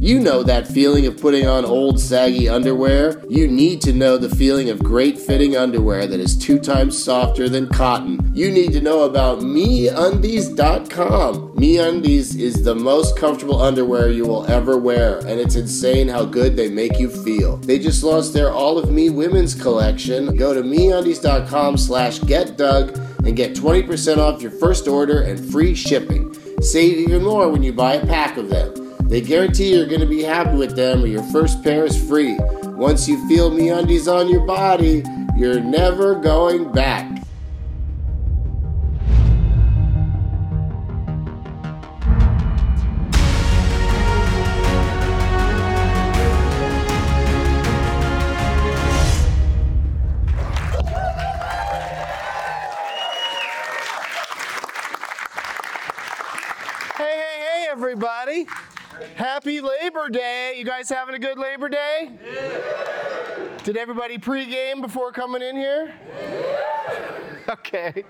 You know that feeling of putting on old saggy underwear? You need to know the feeling of great fitting underwear that is two times softer than cotton. You need to know about MeUndies.com. MeUndies is the most comfortable underwear you will ever wear, and it's insane how good they make you feel. They just launched their All of Me women's collection. Go to MeUndies.com slash GetDoug and get 20% off your first order and free shipping. Save even more when you buy a pack of them. They guarantee you're going to be happy with them or your first pair is free. Once you feel MeUndies on your body, you're never going back. Happy Labor Day. You guys having a good Labor Day? Did everybody pregame before coming in here? Okay.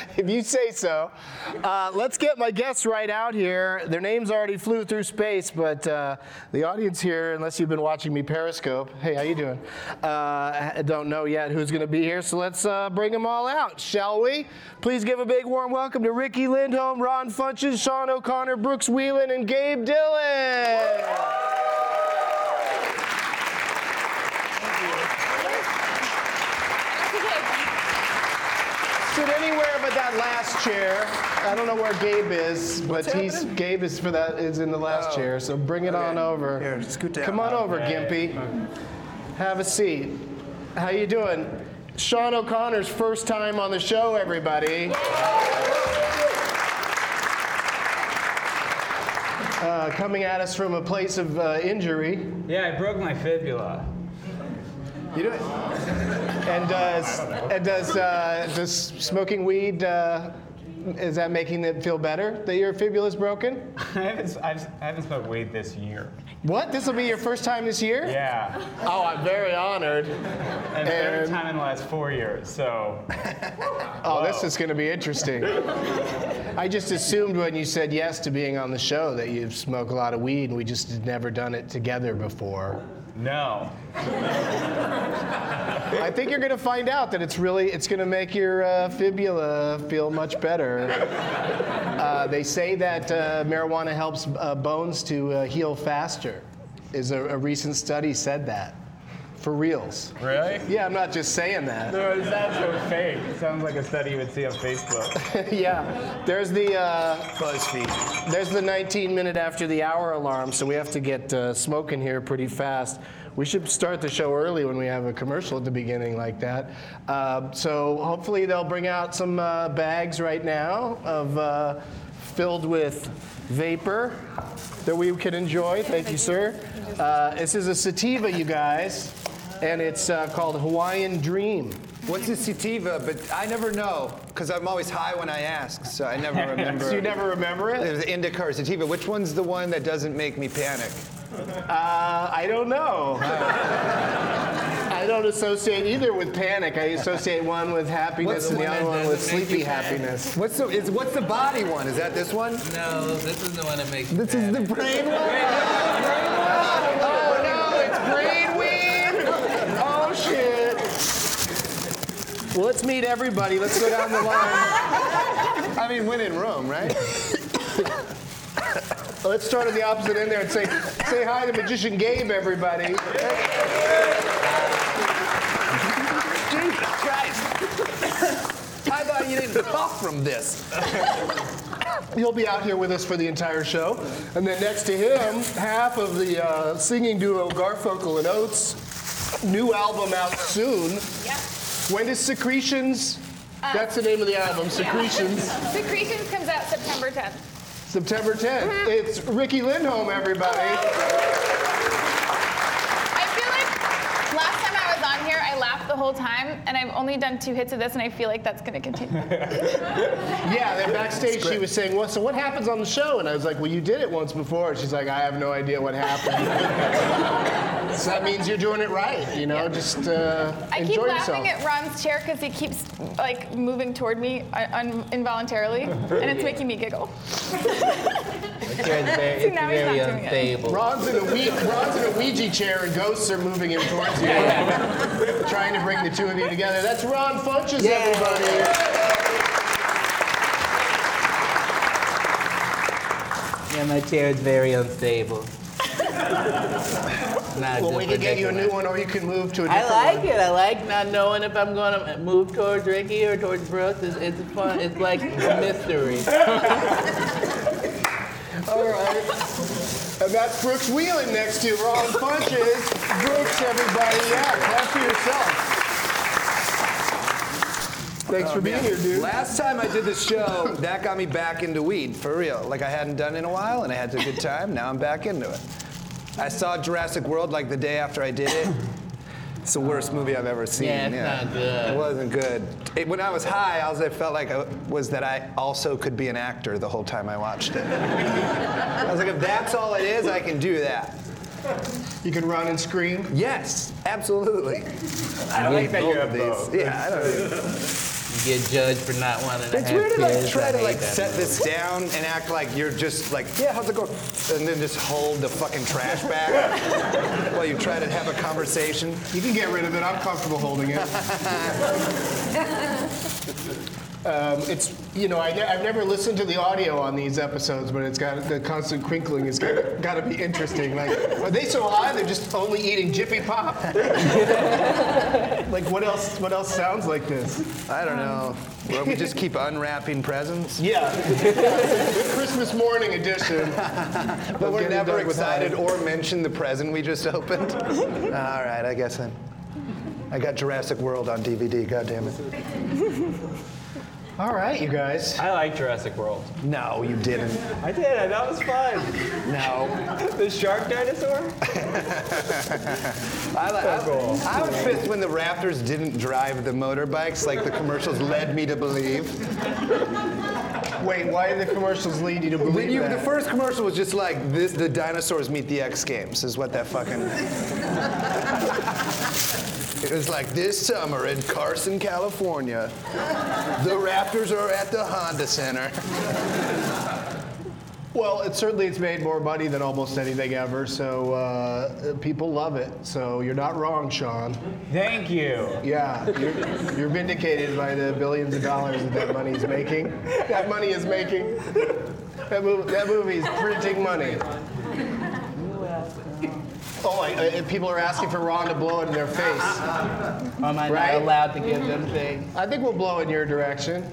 if you say so. Uh, let's get my guests right out here. Their names already flew through space, but uh, the audience here, unless you've been watching me Periscope, hey, how you doing? Uh, don't know yet who's going to be here, so let's uh, bring them all out, shall we? Please give a big warm welcome to Riki Lindhome, Ron Funches, Sean O'Connor, Brooks Wheelan, and Gabe Dillon. Sit anywhere but that last chair. I don't know where Gabe is, but he's Gabe is for that is in the last chair. So bring it on over. Here, scoot down. Come on over, Gimpy. Have a seat. How you doing? Sean O'Connor's first time on the show, everybody. Uh, coming at us from a place of uh, injury. Yeah, I broke my fibula. You do it. And does and does uh, does smoking weed uh, is that making it feel better that your fibula's broken? I haven't, I've, I haven't smoked weed this year. What? This will be your first time this year? Yeah, Oh, I'm very honored. and third And- time in the last four years. So Oh, this is going to be interesting. I just assumed when you said yes to being on the show that you smoke a lot of weed, and we just had never done it together before. No, I think you're going to find out that it's really it's going to make your uh, fibula feel much better. Uh, they say that uh, marijuana helps uh, bones to uh, heal faster. Is a, a recent study said that, for reals. really? Yeah, I'm not just saying that. No, it sounds so fake. It sounds like a study you would see on Facebook. yeah, there's the uh, BuzzFeed. there's the 19 minute after the hour alarm, so we have to get uh, smoking here pretty fast. We should start the show early when we have a commercial at the beginning like that. Uh, so hopefully they'll bring out some uh, bags right now of uh, filled with vapor that we can enjoy. Thank you, sir. Uh, this is a sativa, you guys, and it's uh, called Hawaiian Dream. What's a sativa? But I never know because I'm always high when I ask, so I never remember. So you never remember it? There's indica or sativa. Which one's the one that doesn't make me panic? Uh, I don't know. I don't associate either with panic. I associate one with happiness What's and the the one other that one with doesn't make sleepy you panic? happiness. What's the is what's the body one? Is that this one? No, this is the one that makes me This is the brain one. Oh no, it's brain weed! Oh shit! Well, let's meet everybody. Let's go down the line. I mean, when in Rome, right? Let's start at the opposite end there and say, say hi to magician Gabe, everybody. Jesus Christ! I thought you didn't cough from this. He'll be out here with us for the entire show. And then next to him, half of the uh, singing duo Garfunkel and Oates. New album out soon. When does Secretions? Uh, That's the name of the album, Secretions. Secretions comes out September 10th. September 10th. Mm-hmm. It's Riki Lindhome, everybody. I feel like last time I was the whole time, and I've only done two hits of this, and I feel like that's going to continue. Yeah, then backstage she was saying, well, so what happens on the show? And I was like, well, you did it once before. And she's like, I have no idea what happened. so that means you're doing it right, you know, just uh, I keep enjoy yourself. laughing at Ron's chair because he keeps like moving toward me un- un- involuntarily, and it's making me giggle. Chair's very, See, it's now he's very not doing it. unstable. Ron's in, a Ouija, Ron's in a Ouija chair and ghosts are moving him towards you, trying to bring the two of you together. That's Ron Funches, everybody. Yeah, my chair is very unstable. Not Well, we can get you a new one, or you can move to a I different I like one. it. I like not knowing if I'm going to move towards Riki or towards Brooks. It's, it's fun. It's like a mystery. All right. And that's Brooks Wheelan next to Ron Funches. Brooks, everybody. Yeah, clap for yourself. Thanks for oh, being here, dude. Last time I did the show, that got me back into weed, for real. Like I hadn't done it in a while, and I had a good time. Now I'm back into it. I saw Jurassic World like the day after I did it. It's the worst movie I've ever seen. Yeah, it's not good. It wasn't good. It- when I was high, all I felt like I, was that I also could be an actor the whole time I watched it. I was like, if that's all it is, I can do that. You can run and scream. Yes, absolutely. I don't like that you have These- both. Yeah, I don't. You get judged for not wanting to It's have weird to like kids. try I to hate like that. set this down and act like you're just like, yeah, how's it going? And then just hold the fucking trash bag while you try to have a conversation. You can get rid of it. I'm comfortable holding it. Um, it's you know I ne- I've never listened to the audio on these episodes, but it's got the constant crinkling has got, got to be interesting. Like, are they so high? They're just only eating Jiffy Pop. like, what else? What else sounds like this? I don't know. Well, we just keep unwrapping presents. Yeah, Christmas morning edition. But we're never excited or mention the present we just opened. All right, I guess then. I got Jurassic World on DVD. God damn it. All right, you guys. I like Jurassic World. No, you didn't. I did. I thought it was fun. No. The shark dinosaur? I, li- I, cool. I was pissed when the Raptors didn't drive the motorbikes like the commercials led me to believe. Wait, why did the commercials lead you to The, believe you, that? the first commercial was just like this: the dinosaurs meet the X Games, is what that fucking. It was like this summer in Carson, California, the Raptors are at the Honda Center. Well, it certainly it's made more money than almost anything ever, so uh, people love it. So you're not wrong, Sean. Thank you. Yeah, you're, you're vindicated by the billions of dollars that that money is making. That money is making. That movie, that movie is printing money. Oh, I, I, people are asking for Ron to blow it in their face. Am I Right? not allowed to give them things? I think we'll blow in your direction.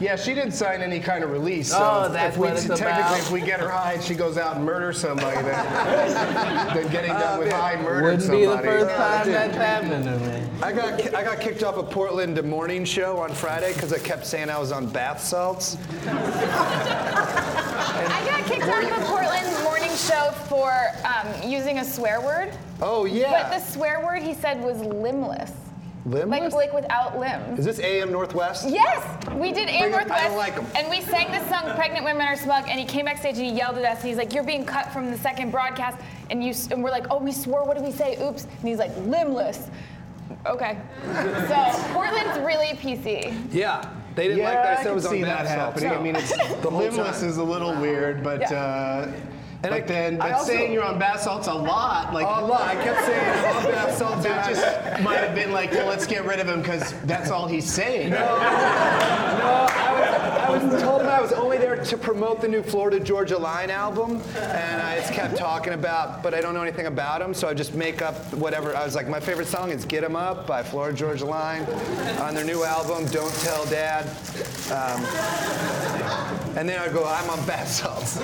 Yeah, she didn't sign any kind of release. So Oh, if- that's if we, what it's technically, about. if we get her high and she goes out and murders somebody, then, then getting done oh, with high murdered Wouldn't somebody. be the first time dude. that's happened to me. I got I got kicked off a Portland morning show on Friday because I kept saying I was on bath salts. I got kicked out of a Portland morning show for um, using a swear word. Oh yeah. But the swear word he said was limbless. Limbless? Like, like without limbs. Is this AM Northwest? Yes, we did AM Bring it- I Northwest, don't like 'em. and we sang the song "Pregnant Women Are Smug," and he came backstage and he yelled at us, and he's like, "You're being cut from the second broadcast," and you, and we're like, "Oh, we swore. What did we say? Oops!" And he's like, "Limbless." Okay, so Portland's really PC. Yeah. They didn't Yeah, like that I I said I can was on see bath that salts. happening. I mean, it's, The limbless time. is a little weird, but Yeah. uh, And but I- then but also- saying you're on bath salts a lot, like Oh, look, I kept saying I'm on bath salts. that just might have been like, well, let's get rid of him because that's all he's saying. No, I I was I was only there to promote the new Florida Georgia Line album, and I just kept talking about, but I don't know anything about them, so I just make up whatever. I was like, my favorite song is "Get 'Em Up" by Florida Georgia Line on their new album, "Don't Tell Dad," um, and then I go, I'm on bath salts,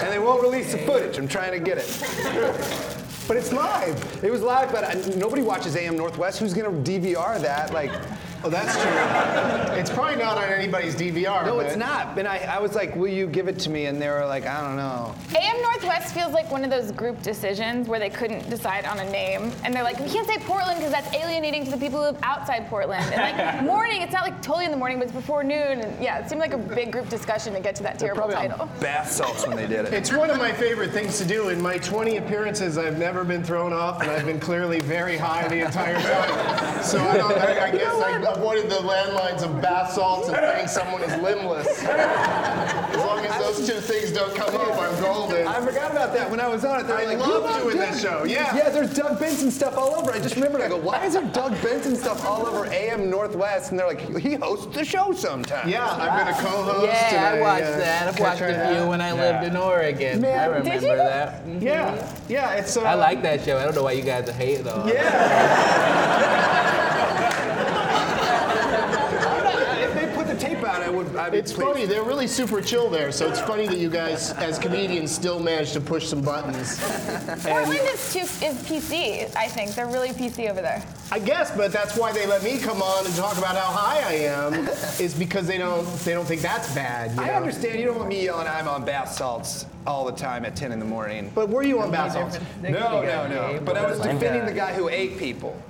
and they won't release the footage. I'm trying to get it. But it's live. It was live, but I, nobody watches AM Northwest. Who's gonna DVR that? Like. Oh, that's true. It's probably not on anybody's DVR. No, but it's not. And I, I was like, will you give it to me? And they were like, I don't know. AM Northwest feels like one of those group decisions where they couldn't decide on a name, and they're like, we can't say Portland because that's alienating to the people who live outside Portland. And like morning, it's not like totally in the morning, but it's before noon. And yeah, it seemed like a big group discussion to get to that They're terrible probably title. on bath salts when they did it. It's one of my favorite things to do. In my 20 appearances, I've never been thrown off, and I've been clearly very high the entire time. So I, don't, I, I guess I avoided the landlines of bath salts and saying someone is limbless. As long as those two things don't come up, I'm golden. I forgot about that when I was on it. They were I like, love doing Doug?" that show, yeah. Yeah, there's Doug Benson stuff all over. I just remembered. I go, why is there Doug Benson stuff all over AM Northwest? And they're like, he hosts the show sometimes. Yeah, I've been a co-host. Yeah, and I watched uh, that. I've catch watched her The View out. when I lived in Oregon. Man, I did remember you? that. Mhm. Yeah, yeah, it's. Uh, I like that show. I don't know why you guys hate hating on it. If they put the tape out, I would. I'd It's pleased. funny. They're really super chill there, so it's funny that you guys, as comedians, still manage to push some buttons. Portland is too is PC. I think they're really PC over there. I guess, but that's why they let me come on and talk about how high I am, is because they don't they don't think that's bad. You I know? understand you don't want me yelling I'm on bath salts all the time at 10 in the morning. But were you on bath salts? No, no, no. But I was defending the guy who ate people.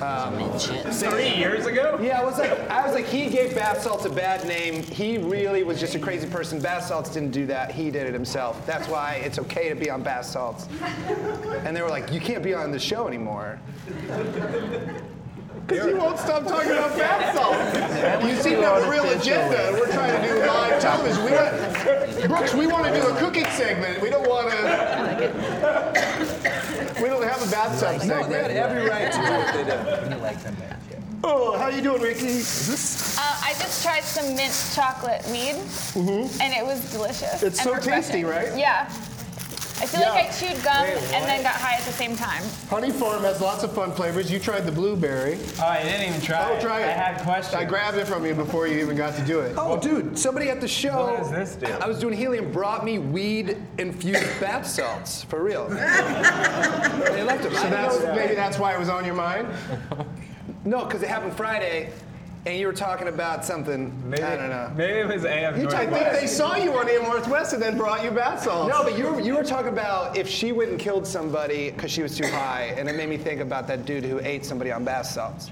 Um, three years ago? Yeah, I was like, I was like, he gave bath salts a bad name. He really was just a crazy person. Bath salts didn't do that. He did it himself. That's why it's okay to be on bath salts. And they were like, you can't be on the show anymore. Because you won't stop talking about bath salts. You seem to have a real agenda, and we're trying to do live television. We don't, Brooks, we want to do a cooking segment. We don't want to. We don't have a bath salt No, they had every right to do what they did. Oh, how you doing, Riki? Is this? Uh, I just tried some mint chocolate weed, and it was delicious. Mm-hmm. It's so refreshing. tasty, right? Yeah. I feel like I chewed gum and then got high at the same time. Honey Farm has lots of fun flavors. You tried the blueberry. Oh, I didn't even try Oh, try it. I had questions. I grabbed it from you before you even got to do it. Oh, dude, somebody at the show. What does this do? I was doing helium, brought me weed infused bath salts, for real. they left them. So that's maybe that's why it was on your mind. No, because it happened Friday, and you were talking about something. Maybe, I don't know. Maybe it was AM I think they saw you on AM Northwest and then brought you bath salts. No, but you were, you were talking about if she went and killed somebody because she was too high, and it made me think about that dude who ate somebody on bath salts.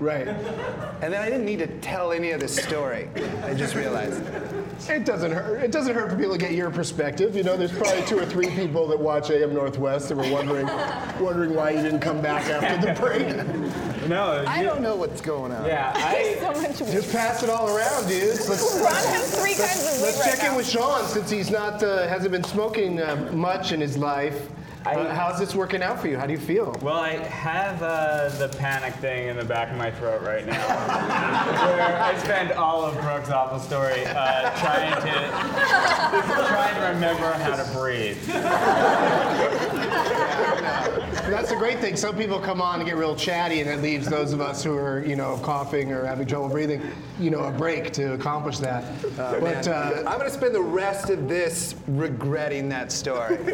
Right. And then I didn't need to tell any of this story. I just realized. It doesn't hurt. It doesn't hurt for people to get your perspective. You know, there's probably two or three people that watch AM Northwest and were wondering, wondering why you didn't come back after the break. No, I you- don't know what's going on. Yeah, I. So much. Just pass it all around, dudes. Let's, Ron has three kinds of weed let's right check now. in with Sean since he's not uh, hasn't been smoking uh, much in his life. Uh, how's this working out for you? How do you feel? Well, I have uh, the panic thing in the back of my throat right now, where I spend all of Brooke's awful story uh, trying to trying to remember how to breathe. That's the great thing. Some people come on and get real chatty, and it leaves those of us who are, you know, coughing or having trouble breathing, you know, a break to accomplish that. but uh, I'm gonna spend the rest of this regretting that story.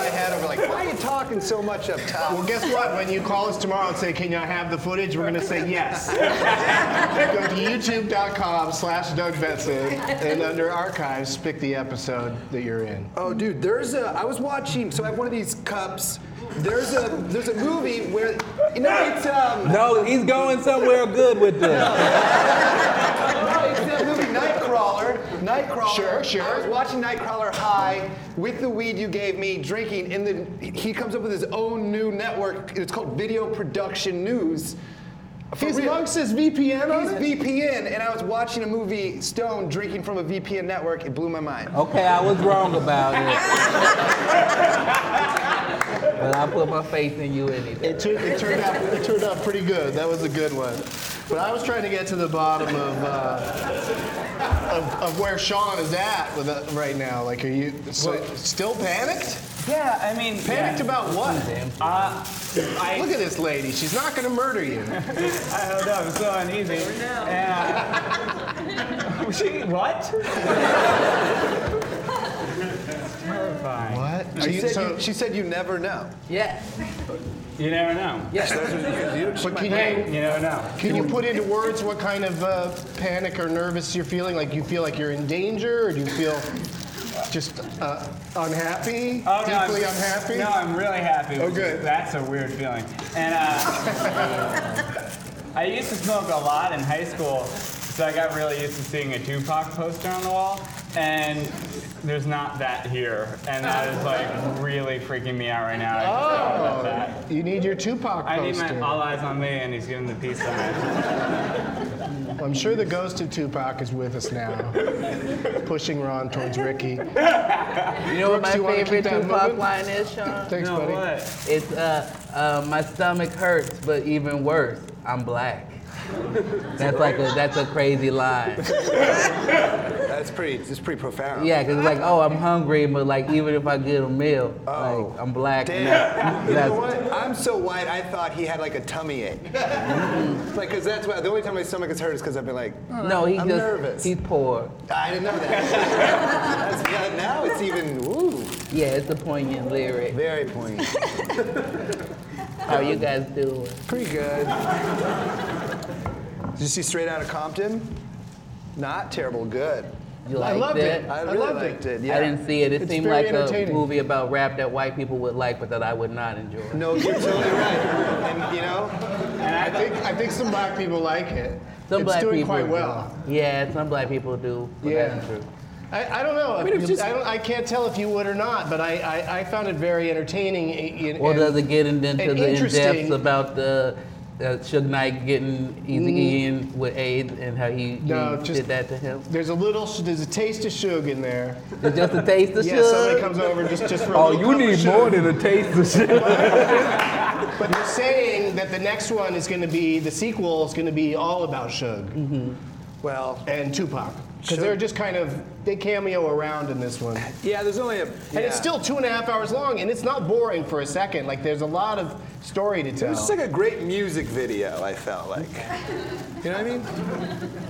This- I'm my head over like, why are you talking so much up top? well, guess what? When you call us tomorrow and say, "Can you have the footage?" We're gonna say yes. Go to YouTube.com/slash Doug Benson, and under archives, pick the episode that you're in. Oh, dude, there's a. I was watching. So I have one of these cups. There's a. There's a movie where. You know, it's um. No, he's going somewhere good with this. No, it's that movie Nightcrawler. Nightcrawler. Sure, sure. I was watching Nightcrawler high with the weed you gave me, drinking, and then he comes up with his own new network. It's called Video Production News. For He's real. amongst his VPN on He's it? VPN, and I was watching a movie, Stone, drinking from a VPN network. It blew my mind. Okay, I was wrong about it. but I put my faith in you anyway. It, tur- it turned out it turned out pretty good. That was a good one. But I was trying to get to the bottom of uh, of, of where Sean is at with it right now. Like, are you so, still panicked? Yeah, I mean, Panicked yeah. about what? Uh, I, Look at this lady. She's not going to murder you. I don't know, I'm so uneasy. And, uh, she, what? Terrifying. What? She you, said, so, you, she said you never know. Yes. You never know. Yes. but can Hey, you you never know. can you put into words what kind of uh, panic or nervous you're feeling? Like you feel like you're in danger, or do you feel just uh, unhappy, Oh, no, deeply I'm, unhappy? No, I'm really happy. Oh, which is- good. That's a weird feeling. And uh, I used to smoke a lot in high school, so I got really used to seeing a Tupac poster on the wall. And there's not that here, and that is like really freaking me out right now. I just thought about that. You need your Tupac I need poster. my all eyes on me, and he's giving the peace sign. Well, I'm sure the ghost of Tupac is with us now, pushing Ron towards Riki. You know what Brooks, my you wanna favorite that Tupac moving? line is, Sean? Thanks, No, buddy. what? It's uh, uh, my stomach hurts, but even worse, I'm black. That's like a that's a crazy line. That's pretty. It's pretty profound. Yeah, cause it's like, oh, I'm hungry, but like even if I get a meal, Oh. like I'm black. Damn. that- You know what? I'm so white. I thought he had like a tummy ache. Mm-hmm. like, cause that's why the only time my stomach is hurt is because I've been like, oh, No, he I'm just nervous. he's poor. I didn't know that. That's- yeah, now it's even woo, Yeah, it's a poignant lyric. very poignant. How you guys doing? Pretty good. Did you see Straight Outta Compton? Not terrible. Good. You I liked loved it? it. I I really loved liked it. it. Yeah. I didn't see it. It It's seemed very like a entertaining. movie about rap that white people would like, but that I would not enjoy. No, you're totally right. And you know, I think I think some black people like it. Some it's black doing people quite do. well. Yeah, some black people do. But Yeah. that's true. I, I don't know. mean, it's I, just- don't, I can't tell if you would or not, but I, I, I found it very entertaining. i- i- Or and- does it get into and the in interesting. depths about the uh, Suge Knight getting Easy Ian with AIDS and how he, he just- did that to him? There's a little, there's a taste of Suge in there. It's just a taste of Yeah, Suge? somebody comes over just, just for a Oh, you need more than a taste of shit. But they're saying that the next one is going to be, the sequel is going to be all about Suge well, and Tupac. Because they're just kind of, they cameo around in this one. yeah. There's only a. And it's still two and a half hours long, and it's not boring for a second. Like, there's a lot of story to It tell. was just like a great music video. I felt like. You know what I mean?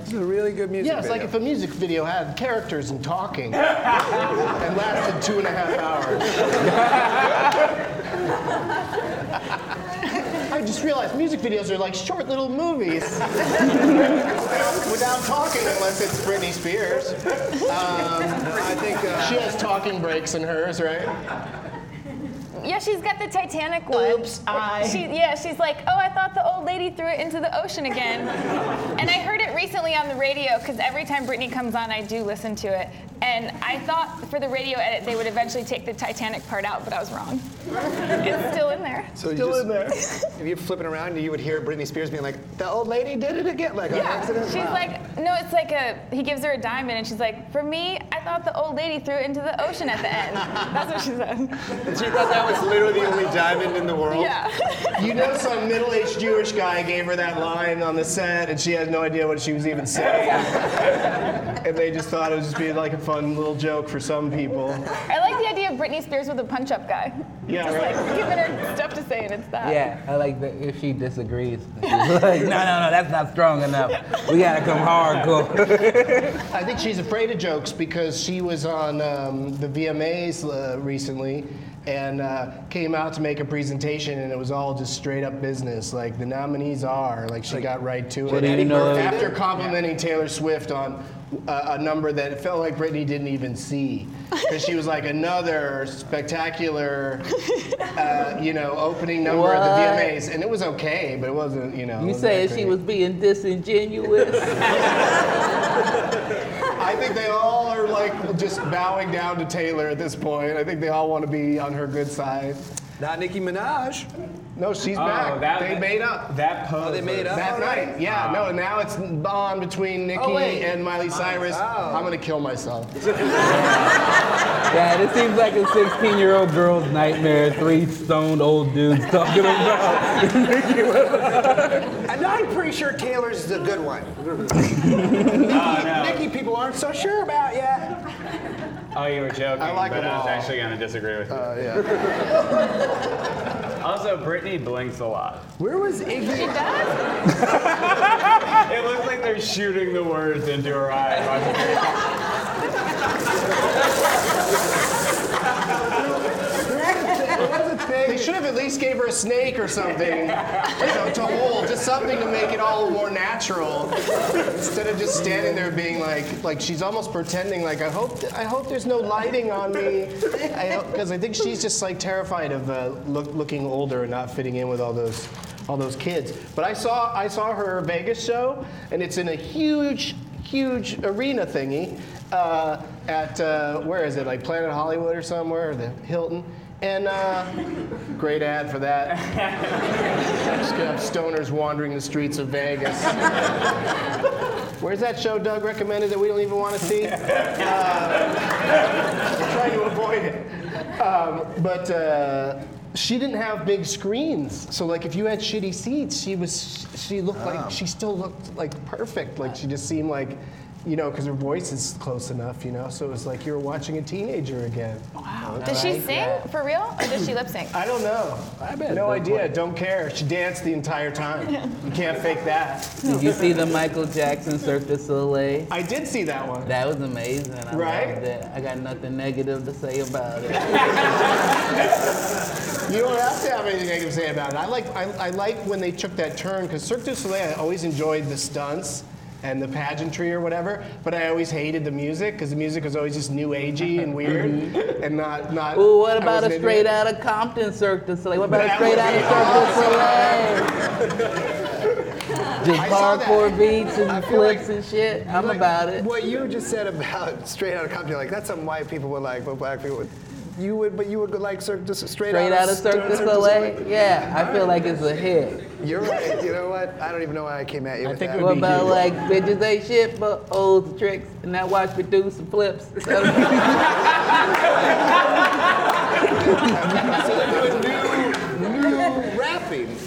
It's a really good music video. Yeah, it's video. like if a music video had characters and talking and lasted two and a half hours. I just realized music videos are like short little movies without talking unless it's Britney Spears. I think. Uh, She has talking breaks in hers, right? Yeah, she's got the Titanic one. Oops, I- She, yeah, she's like, oh, I thought the old lady threw it into the ocean again. and I heard it recently on the radio because every time Britney comes on, I do listen to it. And I thought for the radio edit they would eventually take the Titanic part out, but I was wrong. it's still in there. so Still just, in there. If you flip it around, you would hear Britney Spears being like, "The old lady did it again," like on Yeah, accident. she's Wow. like, no, it's like a, he gives her a diamond and she's like, for me, I thought the old lady threw it into the ocean at the end. That's what she said. And she thought that was literally the only diamond in the world. Yeah. You know, some middle-aged Jewish guy gave her that line on the set, and she had no idea what she was even saying. and they just thought it would just be like a fun little joke for some people. I like the idea of Britney Spears with a punch-up guy. Yeah, Just right. like giving her stuff to say and it's that. Yeah, I like that if she disagrees. Like, no, no, no, that's not strong enough. We gotta come hardcore. I think she's afraid of jokes because she was on um, the VMAs uh, recently and uh, came out to make a presentation, and it was all just straight up business. Like the nominees are, like she got right to it. do you know- After complimenting Taylor Swift on a, a number that it felt like Britney didn't even see, because she was like another spectacular, uh, you know, opening number at the VMAs, and it was okay, but it wasn't, you know. You wasn't saying she was being disingenuous? I think they all are like just bowing down to Taylor at this point. I think they all want to be on her good side. Not Nicki Minaj. No, she's Oh, back. that- they made up That pose. Oh, they made up? that already? night. Yeah, no, now it's on between Nicki Oh, and Miley Cyrus. Oh. I'm gonna kill myself. yeah, this seems like a 16 year old girl's nightmare. Three stoned old dudes talking about. And I'm pretty sure Taylor's the good one. Oh, no. Nicki people aren't so sure about yet. Oh, you were joking. I like but them I was all. actually gonna disagree with you. Uh, yeah. Also, Britney blinks a lot. Where was Iggy? She Iggy? does? It looks like they're shooting the words into her eye. They should have at least gave her a snake or something you know, to hold, just something to make it all more natural, instead of just standing there being like, like she's almost pretending like I hope, I hope there's no lighting on me, because I, think she's just like terrified of uh, look, looking older and not fitting in with all those, all those kids. But I saw, I saw her Vegas show, and it's in a huge, huge arena thingy uh, at uh, where is it, like Planet Hollywood or somewhere, or the Hilton. And uh, great ad for that. Just gonna have stoners wandering the streets of Vegas. Where's that show Doug recommended that we don't even want to see? Uh, we're trying to avoid it. Um, but uh, she didn't have big screens, so like if you had shitty seats, she was she looked like she still looked like perfect. Like she just seemed like. You know, because her voice is close enough, you know, so it was like you were watching a teenager again. Wow. Does she sing that. for real, or does she lip sync? I don't know. I bet. No idea. Don't care. She danced the entire time. You can't fake that. Did you see the Michael Jackson Cirque du Soleil? I did see that one. That was amazing. I Right? loved it. I got nothing negative to say about it. You don't have to have anything negative to say about it. I like I, I like when they took that turn because Cirque du Soleil. I always enjoyed the stunts and the pageantry or whatever, but I always hated the music because the music was always just new agey and weird mm-hmm. and not not. Ooh, what about a straight it. out of Compton Cirque du Soleil? What about a straight out of Cirque du Soleil? Just I hardcore beats and I like- flips and shit. I'm Like, about it. What you just said about straight out of Compton, like that's something white people would like, but black people would. You would, but you would like Cirque du straight, Straight out of Cirque du Soleil? Yeah, I feel like it's a hit. You're right. You know what? I don't even know why I came at you. I with think that. it What would be about huge. like bitches ain't shit but old tricks and now watch me do some flips? new rapping.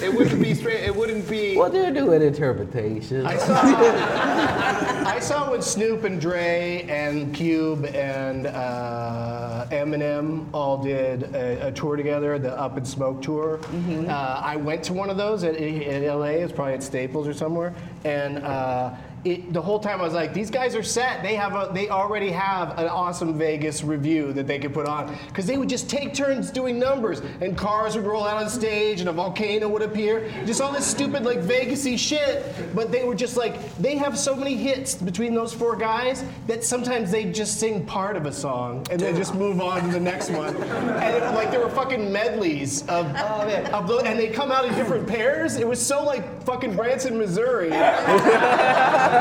It wouldn't be straight. It wouldn't be. well, they're doing interpretation. I saw, I saw when Snoop and Dre and Cube and uh, Eminem all did a, a tour together, the Up in Smoke tour. Uh, I went to one of those at, at LA. It was probably at Staples or somewhere, and. Uh, it, the whole time I was like, these guys are set. They have a, they already have an awesome Vegas review that they could put on because they would just take turns doing numbers, and cars would roll out on stage, and a volcano would appear, just all this stupid like Vegasy shit. But they were just like, they have so many hits between those four guys that sometimes they just sing part of a song and then just move on to the next one. And it, like there were fucking medleys of, oh, of those, and they come out in different pairs. It was so like fucking Branson, Missouri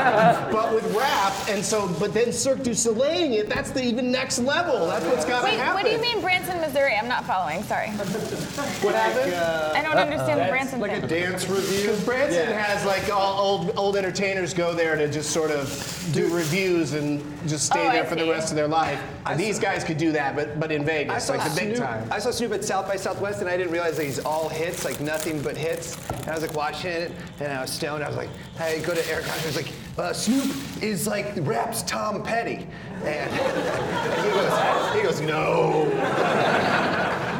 but with rap, and so, but then Cirque du Soleil, it, that's the even next level. That's what's got to Wait, happen. what do you mean Branson, Missouri? I'm not following. Sorry. What happened? I don't understand the Branson like thing. a dance review. Because Branson has like all old old entertainers go there to just sort of do reviews and just stay Oh, I there for the rest of their life. And these guys could do that, but but in I Vegas, saw like the big Snoop. time. I saw Snoop at South by Southwest, and I didn't realize that he's all hits, like nothing but hits. And I was like watching it, and I was stoned. I was like, hey, go to Eric. I was like, uh, Snoop is like raps Tom Petty, and, and he goes, he goes, no.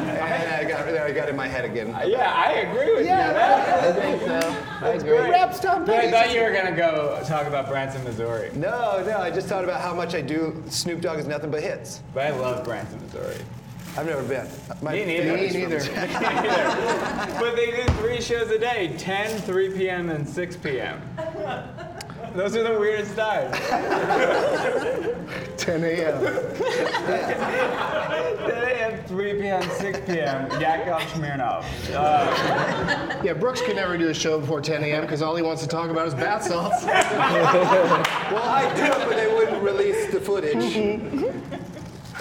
and I got, I got in my head again. Yeah, I agree with Yeah, you. I think so. I agree. Raps Tom But I thought you were gonna go talk about Branson, Missouri. No, no, I just thought about how much I do. Snoop Dogg is nothing but hits. But I love Branson, Missouri. I've never been. My Me neither. family's Me neither. But they do three shows a day 10, 3 p.m., and 6 p.m. Those are the weirdest times. 10 a.m. 10 a.m., 3 p.m., 6 p.m. Yakov Smirnoff. Uh, Yeah, Brooks can never do a show before 10 a.m. because all he wants to talk about is bath salts. Well, I do, but they wouldn't release the footage.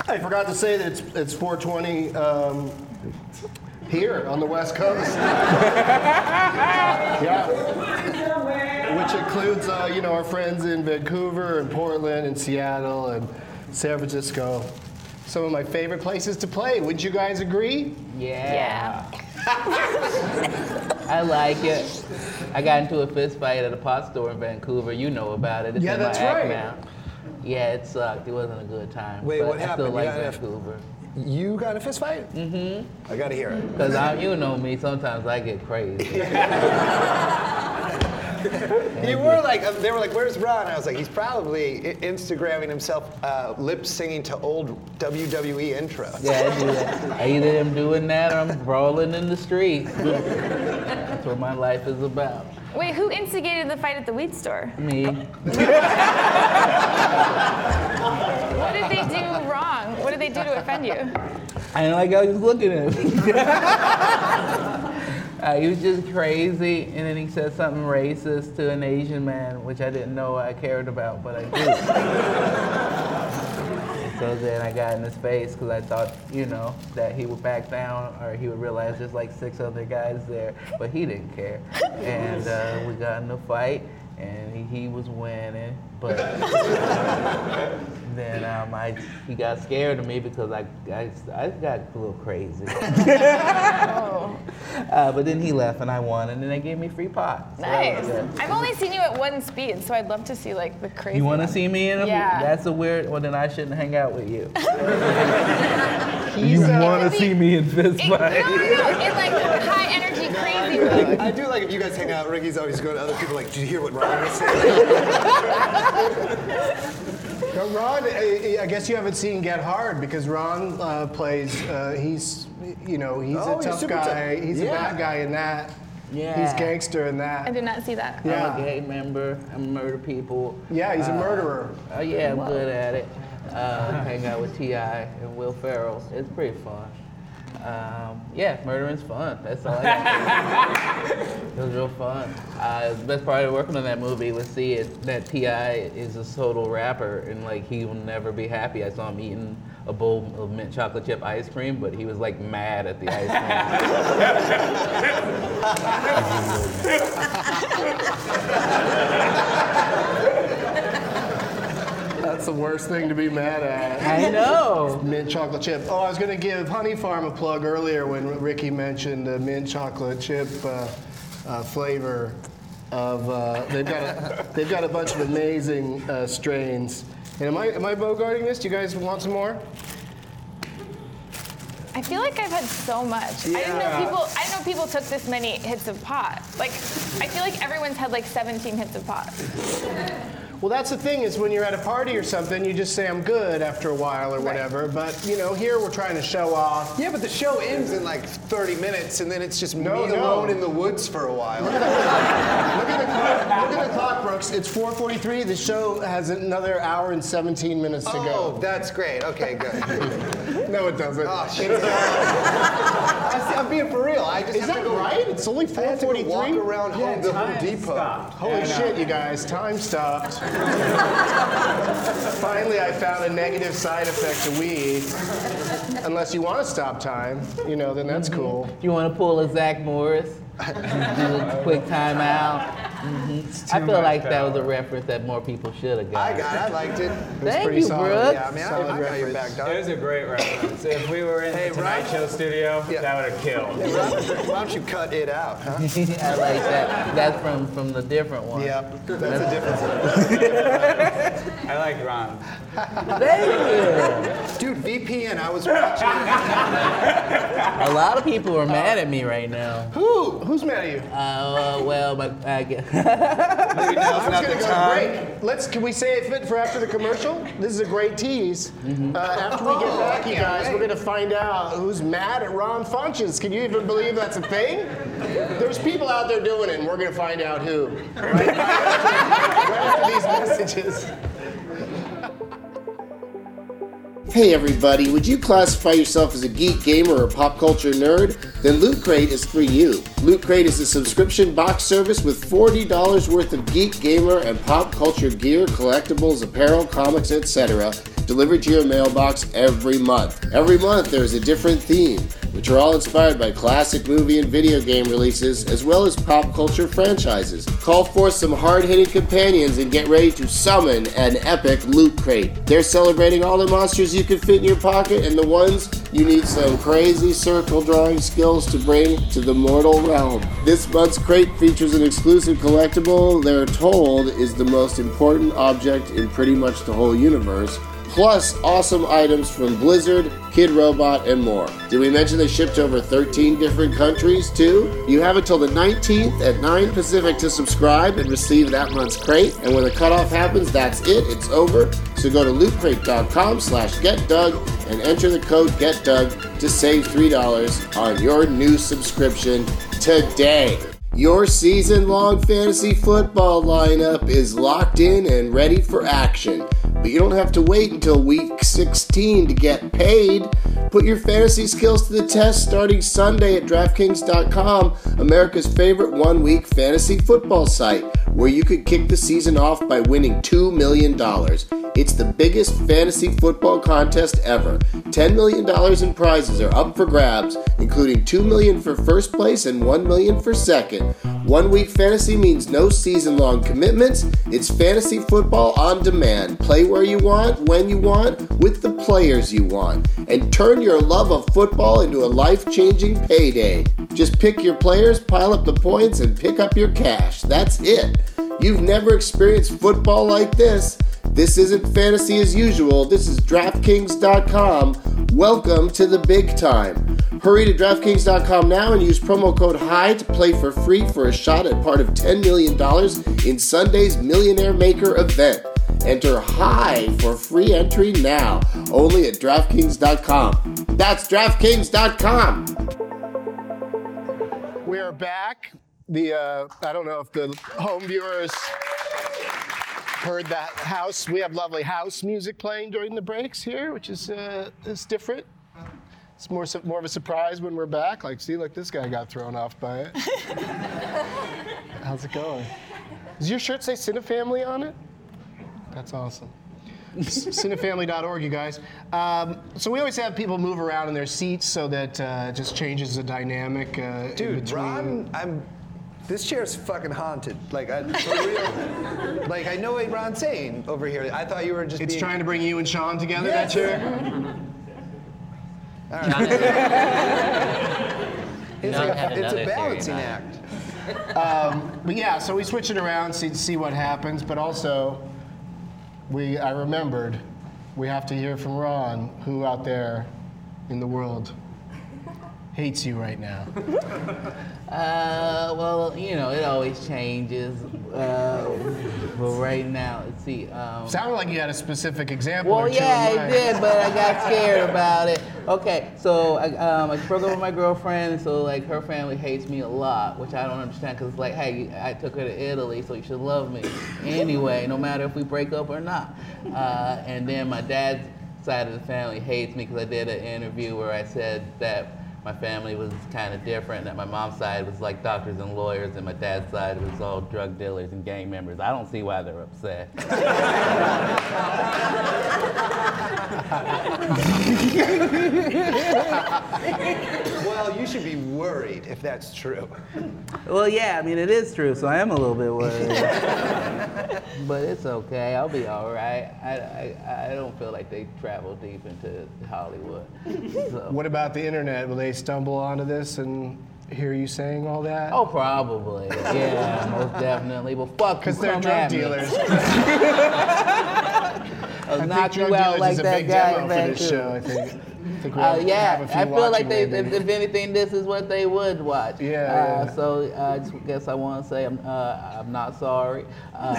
I forgot to say that it's it's 420 um, here on the West Coast. yeah. Which includes, uh, you know, our friends in Vancouver and Portland and Seattle and San Francisco. Some of my favorite places to play. Would you guys agree? Yeah. Yeah. I like it. I got into a fist fight at a pot store in Vancouver. You know about it. It's Yeah, in my that's act right. now. Yeah, it sucked. It wasn't a good time. Wait, what I happened? still You like got in a- Vancouver. You got a fist fight? Mm-hmm. I gotta hear it. Cause I, you know me. Sometimes I get crazy. You were like, uh, they were like, "Where's Ron?" I was like, "He's probably I- Instagramming himself, uh, lip singing to old WWE intros." Yeah, I do that. I'm doing that or I'm brawling in the street. That's what my life is about. Wait, who instigated the fight at the weed store? Me. What did they do wrong? What did they do to offend you? I didn't like how he was looking at me. Uh, he was just crazy, and then he said something racist to an Asian man, which I didn't know I cared about, but I do. so then I got in his face because I thought, you know, that he would back down or he would realize there's like six other guys there, but he didn't care. And uh, we got in a fight, and he, he was winning, but then um, I he got scared of me because I I, I got a little crazy. uh, but then he left and I won, and then they gave me free pot. So Nice. good. I've only seen you at one speed, so I'd love to see like the crazy. You want to see me in a? Yeah. That's a weird. Well, then I shouldn't hang out with you. You want to see me in fist It, no, no, fight? no, in like high energy crazy. I do like if you guys hang out. Riki's always going to other people like, "Did you hear what Ryan was saying?" Now, Ron, I, I guess you haven't seen Get Hard because Ron uh, plays. Uh, he's, you know, he's Oh, a he's tough super guy. tough. He's a bad guy in that. Yeah. He's gangster in that. I did not see that. Yeah. I'm a gay member. I murder people. Yeah, he's a murderer. Oh yeah, I'm good at it. Uh, hang out with T.I. and Will Ferrell. It's pretty fun. Um, yeah, murdering's fun. That's all I got. it was real fun. Uh, the best part of working on that movie was seeing that T.I. is a total rapper and like he will never be happy. I saw him eating a bowl of mint chocolate chip ice cream, but he was like mad at the ice cream. That's the worst thing to be mad at. I know. Mint chocolate chip. Oh, I was going to give Honey Farm a plug earlier when Riki mentioned the mint chocolate chip uh, uh, flavor. Of uh, they've got a, they've got a bunch of amazing uh, strains. And am I am I bogarting this? Do you guys want some more? I feel like I've had so much. I didn't know Yeah. people. I didn't know people took this many hits of pot. Like, I feel like everyone's had like 17 hits of pot. Well, that's the thing is when you're at a party or something, you just say I'm good after a while or whatever. But you know, here we're trying to show off. yeah, but the show ends in like 30 minutes, and then it's just No, me no. alone in the woods for a while. Look at the clock. Look at the clock, Brooks. It's 4:43. The show has another hour and 17 minutes to Oh, go. that's great. Okay, good. No, it doesn't. Oh, shit. I- I'm being for real. I just Is that go. right? It's only I have to go walk 4:43. around home the Home Depot. Holy And, uh, shit, you guys! Time stopped. Finally, I found a negative side effect to weed. Unless you want to stop time, you know, then that's cool. You want to pull a Zach Morris? Do a quick timeout. hmm I feel much like that was a reference that more people should have got. I got. got it. I liked it. Thank pretty you, solid, Brooks. Yeah, I mean, I, Solid I got your back, reference. dog. It was a great reference. If we were in Hey, the Tonight Ryan? Show studio, Yeah. that would have killed. Why don't you cut it out, huh? I like that. That's from from the different one. Yep, that's a difference. I like Ron. Thank you. Dude, VPN, I was watching. A lot of people are mad at me right now. Who? Who's mad at you? Uh, well, but I guess. Maybe now's I was not gonna the go time. break. Let's. Can we say it fit for after the commercial? This is a great tease. Uh, after we get Oh, back, you guys, wait. we're gonna find out who's mad at Ron Funches. Can you even believe that's a thing? There's people out there doing it, and we're gonna find out who. Right, right after these messages. Hey everybody, would you classify yourself as a geek gamer or pop culture nerd? Then Loot Crate is for you. Loot Crate is a subscription box service with $40 worth of geek gamer and pop culture gear, collectibles, apparel, comics, etc. delivered to your mailbox every month. Every month there is a different theme, which are all inspired by classic movie and video game releases as well as pop culture franchises. Call forth some hard-hitting companions and get ready to summon an epic loot crate. They're celebrating all the monsters you can fit in your pocket and the ones you need some crazy circle drawing skills to bring to the mortal realm. This month's crate features an exclusive collectible they're told is the most important object in pretty much the whole universe plus awesome items from Blizzard, Kidrobot, and more. Did we mention they shipped to over 13 different countries too? You have until the 19th at 9 Pacific to subscribe and receive that month's crate. And when the cutoff happens, that's it. It's over. So go to lootcrate.com slash getdoug and enter the code GetDoug to save $3 on your new subscription today. Your season long fantasy football lineup is locked in and ready for action. But you don't have to wait until week 16 to get paid. Put your fantasy skills to the test starting Sunday at DraftKings.com, America's favorite one week fantasy football site, where you could kick the season off by winning $2 million. It's the biggest fantasy football contest ever. $10 million in prizes are up for grabs, including 2 million for first place and 1 million for second. One week fantasy means no season long commitments. It's fantasy football on demand. Play where you want, when you want, with the players you want. And turn your love of football into a life changing payday. Just pick your players, pile up the points, and pick up your cash. That's it. You've never experienced football like this. This isn't fantasy as usual. This is DraftKings.com. Welcome to the big time. Hurry to DraftKings.com now and use promo code HIGH to play for free for a shot at part of $10 million in Sunday's Millionaire Maker event. Enter HIGH for free entry now, only at DraftKings.com. That's DraftKings.com. We are back. The uh, I don't know if the home viewers heard that house. We have lovely house music playing during the breaks here, which is uh, is different. It's more more of a surprise when we're back. Like, see, like this guy got thrown off by it. How's it going? Does your shirt say Cinefamily on it? That's awesome. Cinefamily.org, you guys. Um, so we always have people move around in their seats so that uh, it just changes the dynamic. Uh, Dude, between. Ron, I'm. This chair's fucking haunted. Like, I, for real. like, I know what Ron's saying over here. I thought you were just It's being. trying to bring you and Sean together, Yes. that chair? It's, like a, it's a theory balancing about act. But yeah, so we switch it around, see, see what happens, but also, we, I remembered, we have to hear from Ron, who out there in the world hates you right now. Uh, well, you know, it always changes. Uh, but right now, let's see. Um, Sounded like you had a specific example well, yeah, I did, but I got scared about it. Okay, so I, um, I broke up with my girlfriend, so like her family hates me a lot, which I don't understand because it's like, hey, I took her to Italy, so you should love me anyway, no matter if we break up or not. Uh, and then my dad's side of the family hates me because I did an interview where I said that my family was kind of different, that my mom's side was like doctors and lawyers, and my dad's side was all drug dealers and gang members. I don't see why they're upset. Well, you should be worried if that's true. Well, yeah, I mean, it is true, so I am a little bit worried. but it's okay, I'll be all right. I, I, I don't feel like they travel deep into Hollywood. So. What about the internet? Will they stumble onto this and hear you saying all that? Oh, probably. Yeah, most definitely. But fuck, because they're drug dealers. I'll knock drug you out dealers like is a that big guy for this show, I think. I think we Uh, yeah, have a few I feel like they, if, if anything, this is what they would watch. Yeah, Uh, yeah. So I just guess I want to say I'm, uh, I'm not sorry. Um,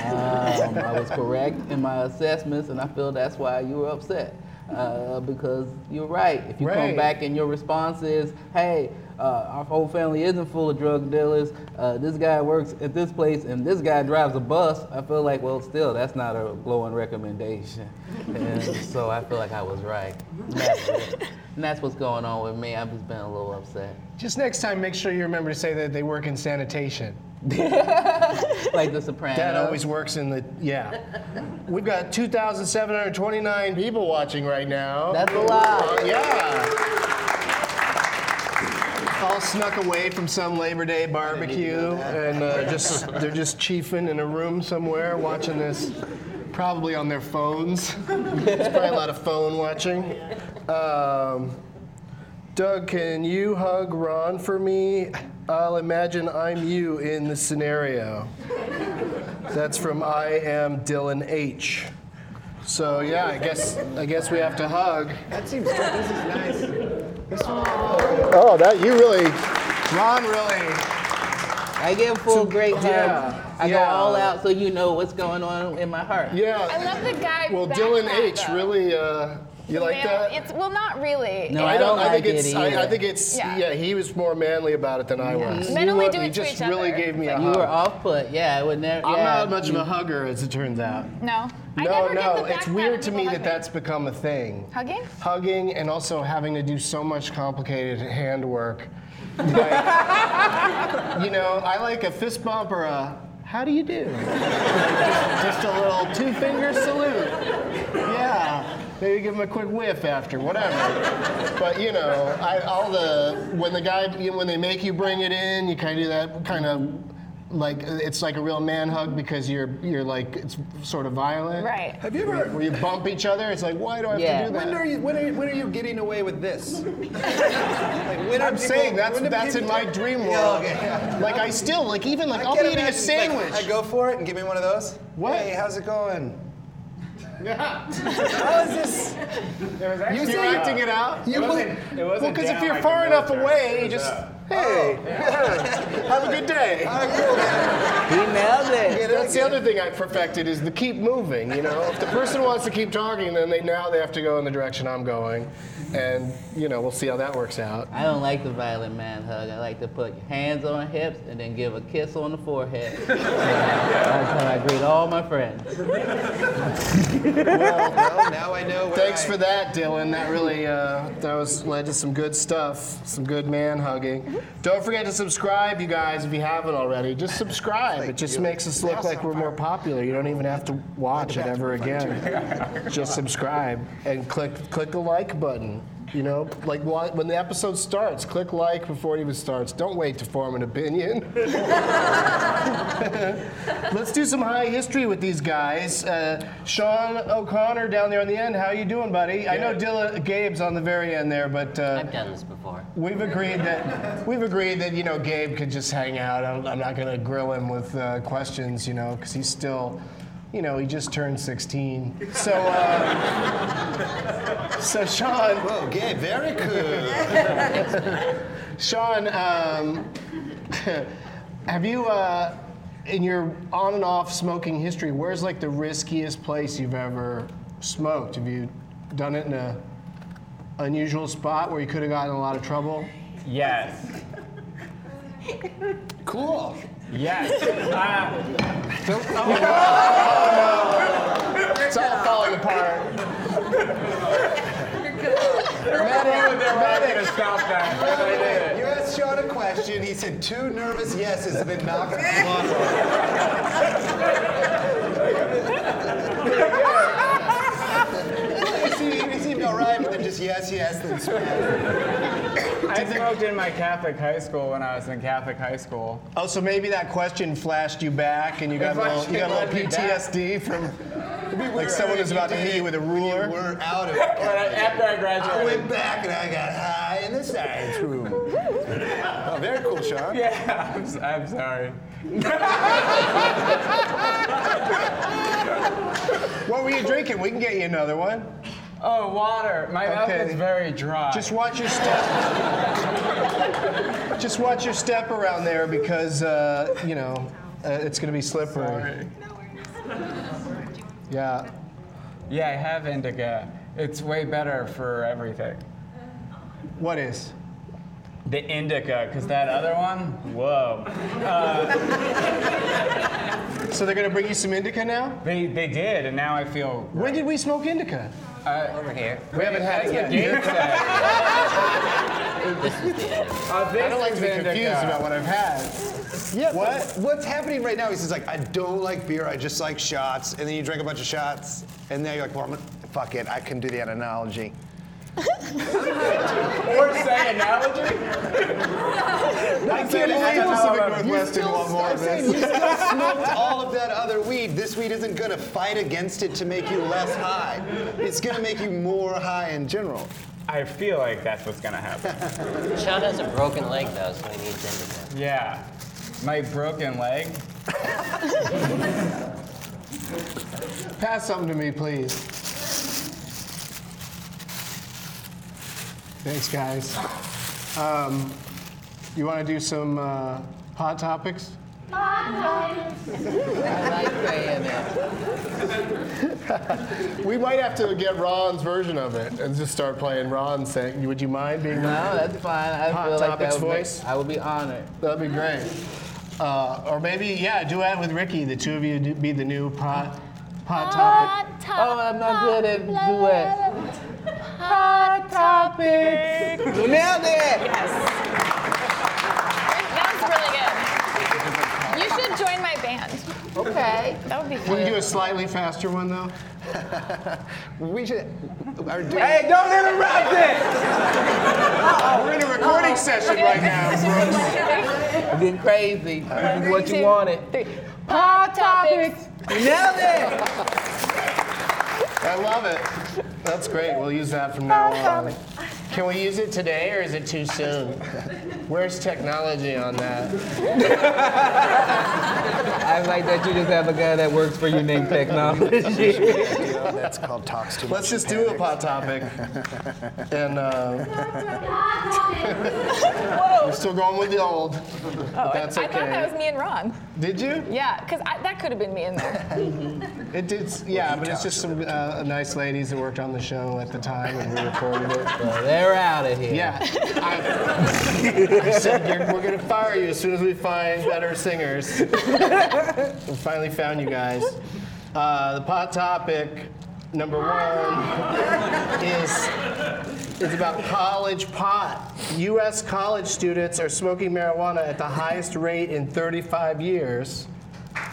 I was correct in my assessments, and I feel that's why you were upset. Uh, because you're right. If you Right. come back and your response is, "Hey, uh, our whole family isn't full of drug dealers. Uh, this guy works at this place, and this guy drives a bus," I feel like, well, still, that's not a glowing recommendation. and so I feel like I was right. And that's. And that's what's going on with me. I've just been a little upset. Just next time, make sure you remember to say that they work in sanitation. Like the Sopranos. That always works in the, yeah. We've got 2,729 people watching right now. That's a lot. Uh, yeah. All snuck away from some Labor Day barbecue, and uh, just they're just chiefing in a room somewhere watching this, probably on their phones. There's probably a lot of phone watching. Um, Doug, can you hug Ron for me? I'll imagine I'm you in the scenario. That's from I am Dylan H. So yeah, I guess I guess we have to hug. That seems good. This is nice. Oh, that you really, Ron really. I give full great hugs. yeah, I go all out so you know what's going on in my heart. Yeah. I love the guy. Well, Dylan H. though. really. Uh, you like Man, that? It's well, not really. No, It's- I don't I think like it's. it I, I think it's. Yeah. Yeah. he was more manly about it than I was. Men You only do he it to just each really other. gave me a You hug. were off put. Yeah, I would never. I'm yeah, not much of a hugger, as it turns out. No. I no, never give no, the it's weird to me hug that that's become a thing. Hugging? Hugging and also having to do so much complicated handwork. Like, you know, I like a fist bump or a how do you do? Just a little two finger salute. Maybe give him a quick whiff after, whatever. but you know, I, all the when the guy you know, when they make you bring it in, you kind of do that kind of like it's like a real man hug because you're you're like it's sort of violent. Right. Have you ever? Where you bump each other, it's like why do I have Yeah. to do that? When are you? When are you, when are you getting away with this? like, when I'm people- saying that's when that's in people- my dream world. Yeah, okay, yeah. Like I still like even like I I'll be eating a imagine, like, sandwich. I go for it and give me one of those. What? Hey, how's it going? Yeah. How is this? There was actually, You're uh, acting it out. It wasn't, it Well, wasn't because if you're far enough away, you just up. Hey, have a good day. He nailed it. That's the other thing I perfected is the keep moving. You know, if the person wants to keep talking, then they now they have to go in the direction I'm going, and you know we'll see how that works out. I don't like the violent man hug. I like to put hands on hips and then give a kiss on the forehead. That's how I greet all my friends. well, now I know. Where Thanks I, for that, Dylan. That really uh, that was led to some good stuff, some good man hugging. Don't forget to subscribe, you guys, if you haven't already. Just subscribe. It just makes us look like we're more popular. You don't even have to watch it ever again. Just subscribe and click click the like button. You know, like when the episode starts, click like before it even starts. Don't wait to form an opinion. Let's do some high history with these guys. Uh, Sean O'Connor down there on the end. How you doing, buddy? I know Dylan, Gabe's on the very end there, but uh, I've done this before. we've agreed that we've agreed that you know Gabe could just hang out. I'm, I'm not going to grill him with uh, questions, you know, because he's still, you know, he just turned 16. So, uh, so Sean. Whoa, Gabe, very cool. Sean, um, have you, uh, in your on and off smoking history, where's like the riskiest place you've ever smoked? Have you done it in a unusual spot where you could have gotten a lot of trouble? Yes. Cool. Yes. Uh, It's all falling apart. medic, medic. to stop that. but I did it. You asked Sean a question. He said two nervous yeses and then knocked him off. He seemed, seemed all right, but then just yes, yes, then spaz. I smoked in my Catholic high school when I was in Catholic high school. Oh, so maybe that question flashed you back and you got a little, you got a little flashed me back. PTSD from like someone was about to hit you with a ruler. We're out of But I, after I graduated. I graduated. went back and I got high in the science room. Oh, very cool, Sean. Yeah, I'm, s- I'm sorry. What were you drinking? We can get you another one. Oh, water. My mouth Okay. is very dry. Just watch your step. Just watch your step around there because uh, you know uh, it's gonna be slippery. Sorry. Yeah. Yeah, I have indica. It's way better for everything. What is? The indica, because that other one, whoa. So they're gonna bring you some indica now? They, they did, and now I feel. When did we smoke indica? Uh, over here. We haven't had it yet. Gabe said. This is the end. Uh, this I don't like to be confused about what I've had. Yeah, What? what's happening right now? He says like, I don't like beer. I just like shots. And then you drink a bunch of shots, and then you're like, well, I'm gonna, fuck it. I can do the analogy. Or say analogy? I can't believe Pacific Northwestern want more I'm of saying this. you still smoked all of that other weed. This weed isn't gonna fight against it to make you less high. It's gonna make you more high in general. I feel like that's what's gonna happen. Sean has a broken leg though, so he needs indica. Yeah. My broken leg. Pass something to me, please. Thanks, guys. Um, you want to do some uh, hot topics? Hot topics. I like saying it. We might have to get Ron's version of it and just start playing Ron's thing. Would you mind being No, that's fine. I Hot feel like Topics that would make- voice? I would be honored. That'd be great. Uh, or maybe, yeah, duet with Riki. The two of you do, be the new pot, pot topic. Oh, I'm not good at duet. Hot topic. You nailed it. That was really good. You should join my band. Okay. That would be Can you fun. do a slightly faster one though? We should. are doing. Hey, don't interrupt it! We're in a recording session right now. It's getting crazy. This is what you wanted. Hot topics. You nailed it! I love it. That's great. We'll use that from now on. Can we use it today or is it too soon? Where's technology on that? I like that you just have a guy that works for you named Technology. That's called talks to. much. Let's just do a hot topic. And uh, we're still going with the old. But that's I thought that was me and Ron. Did you? Yeah, because that could have been me in there. It did. Yeah, but it's just some uh, nice ladies that worked on the show at the time and we recorded it. So they're out of here. Yeah. I, I said you're, we're gonna fire you as soon as we find better singers. we finally found you guys. Uh, the pot topic number one is is about college pot. U.S. college students are smoking marijuana at the highest rate in 35 years.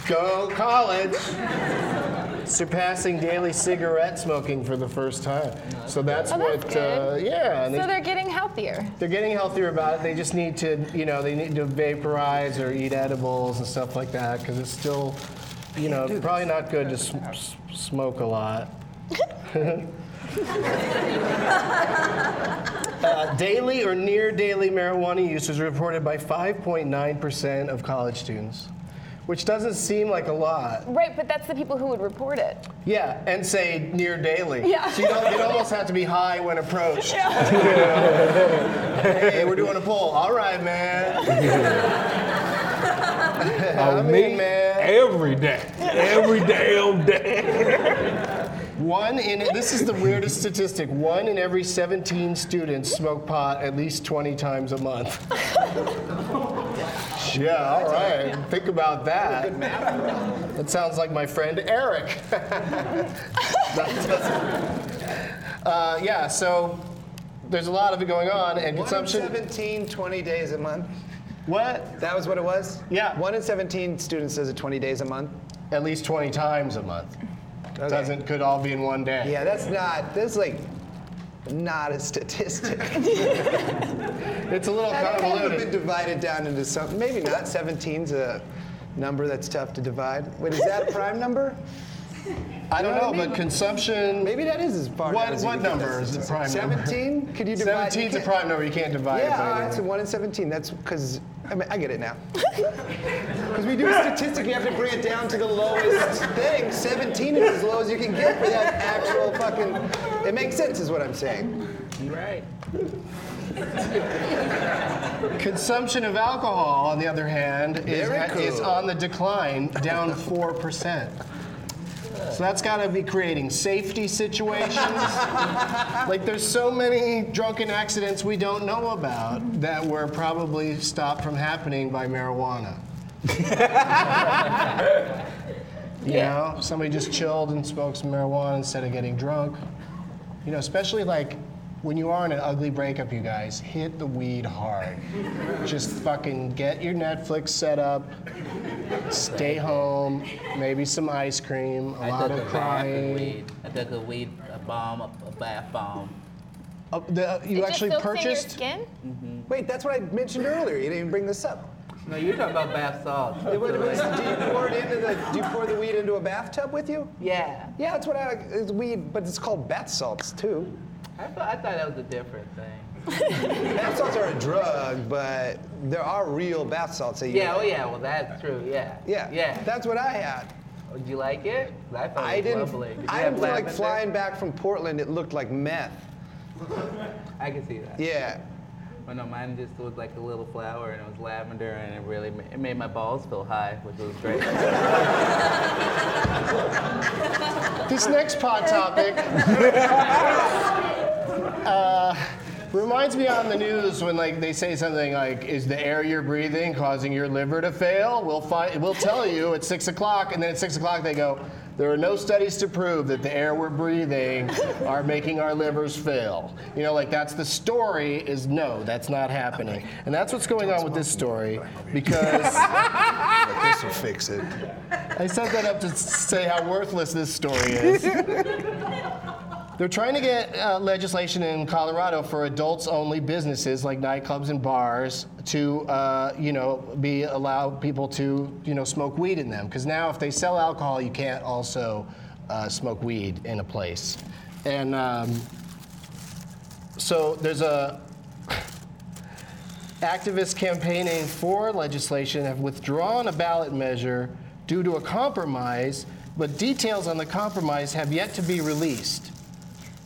Go college! Surpassing daily cigarette smoking for the first time. So that's Oh, that's what, uh, good. yeah. and they- So they're getting healthier. they're getting healthier about it. They just need to, you know, they need to vaporize or eat edibles and stuff like that because it's still, you know, probably not good to sm- s- smoke a lot. Uh, daily or near daily marijuana use is reported by 5.9% of college students, which doesn't seem like a lot. Right, but that's the people who would report it. Yeah, and say near daily. Yeah. So you don't, you'd almost have to be high when approached. Yeah. hey, we're doing a poll. All right, man. I mean, man. Every day. Every damn day. One in this is the weirdest statistic. One in every 17 students smoke pot at least 20 times a month. yeah, all right. Think about that. That sounds like my friend Eric. Uh, yeah, so there's a lot of it going on, and One in consumption. 17, 20 days a month. What? That was what it was? Yeah. One in 17 students does it 20 days a month. At least 20 times a month. Okay. Doesn't could all be in one day. Yeah, that's not, that's like not a statistic. It's a little That could have been divided down into something. maybe not. 17's a number that's tough to divide. Wait, is that a prime number? I don't know know, but consumption. Maybe that is as far What- as you what can get. number is the prime number? 17? Could you divide? 17 is a prime can't- number. You can't divide it Yeah, by all right, anything. 1 in 17. That's because, I mean, I get it now. Because we do a statistic, you have to bring it down to the lowest thing. 17 is as low as you can get for that actual fucking. It makes sense, is what I'm saying. Right. Consumption of alcohol, on the other hand, is, Very cool. is on the decline, down 4%. So that's got to be creating safety situations. like there's so many drunken accidents we don't know about that were probably stopped from happening by marijuana. you know, somebody just chilled and smoked some marijuana instead of getting drunk. You know, especially like when you are in an ugly breakup, you guys, hit the weed hard. Just fucking get your Netflix set up, stay home, maybe some ice cream, a I lot took of a bath of crying. weed. I took a weed, a bomb, a, a bath bomb. Uh, the, you It actually just soaks in your purchased? skin? Wait, that's what I mentioned earlier. You didn't even bring this up. No, you're talking about bath salts. What- what is- do you pour it into the? Do you pour the weed into a bathtub with you? Yeah. Yeah, that's what I. It's weed, but it's called bath salts too. I thought, I thought that was a different thing. Bath salts are a drug, but there are real bath salts that you. Yeah, oh yeah, well that's true, yeah. Yeah. Yeah. That's what I had. Oh, Did you like it? I thought it I was didn't. lovely. Did you I have didn't feel like lavender? flying back from Portland. It looked like meth. I can see that. Yeah. Oh no, mine just was like a little flower and it was lavender and it really ma- it made my balls feel high, which was great. This next pod topic uh, reminds me on the news when like they say something like, "Is the air you're breathing causing your liver to fail?" We'll find. We'll tell you at six o'clock, and then at six o'clock they go. There are no studies to prove that the air we're breathing are making our livers fail. You know, like that's the story is no, that's not happening. And that's what's going on with this story because This will fix it. I set that up to say how worthless this story is. They're trying to get uh, legislation in Colorado for adults-only businesses like nightclubs and bars to, uh, you know, be allow people to, you know, smoke weed in them. Because now, if they sell alcohol, you can't also uh, smoke weed in a place. And um, so there's a activists campaigning for legislation have withdrawn a ballot measure due to a compromise, but details on the compromise have yet to be released.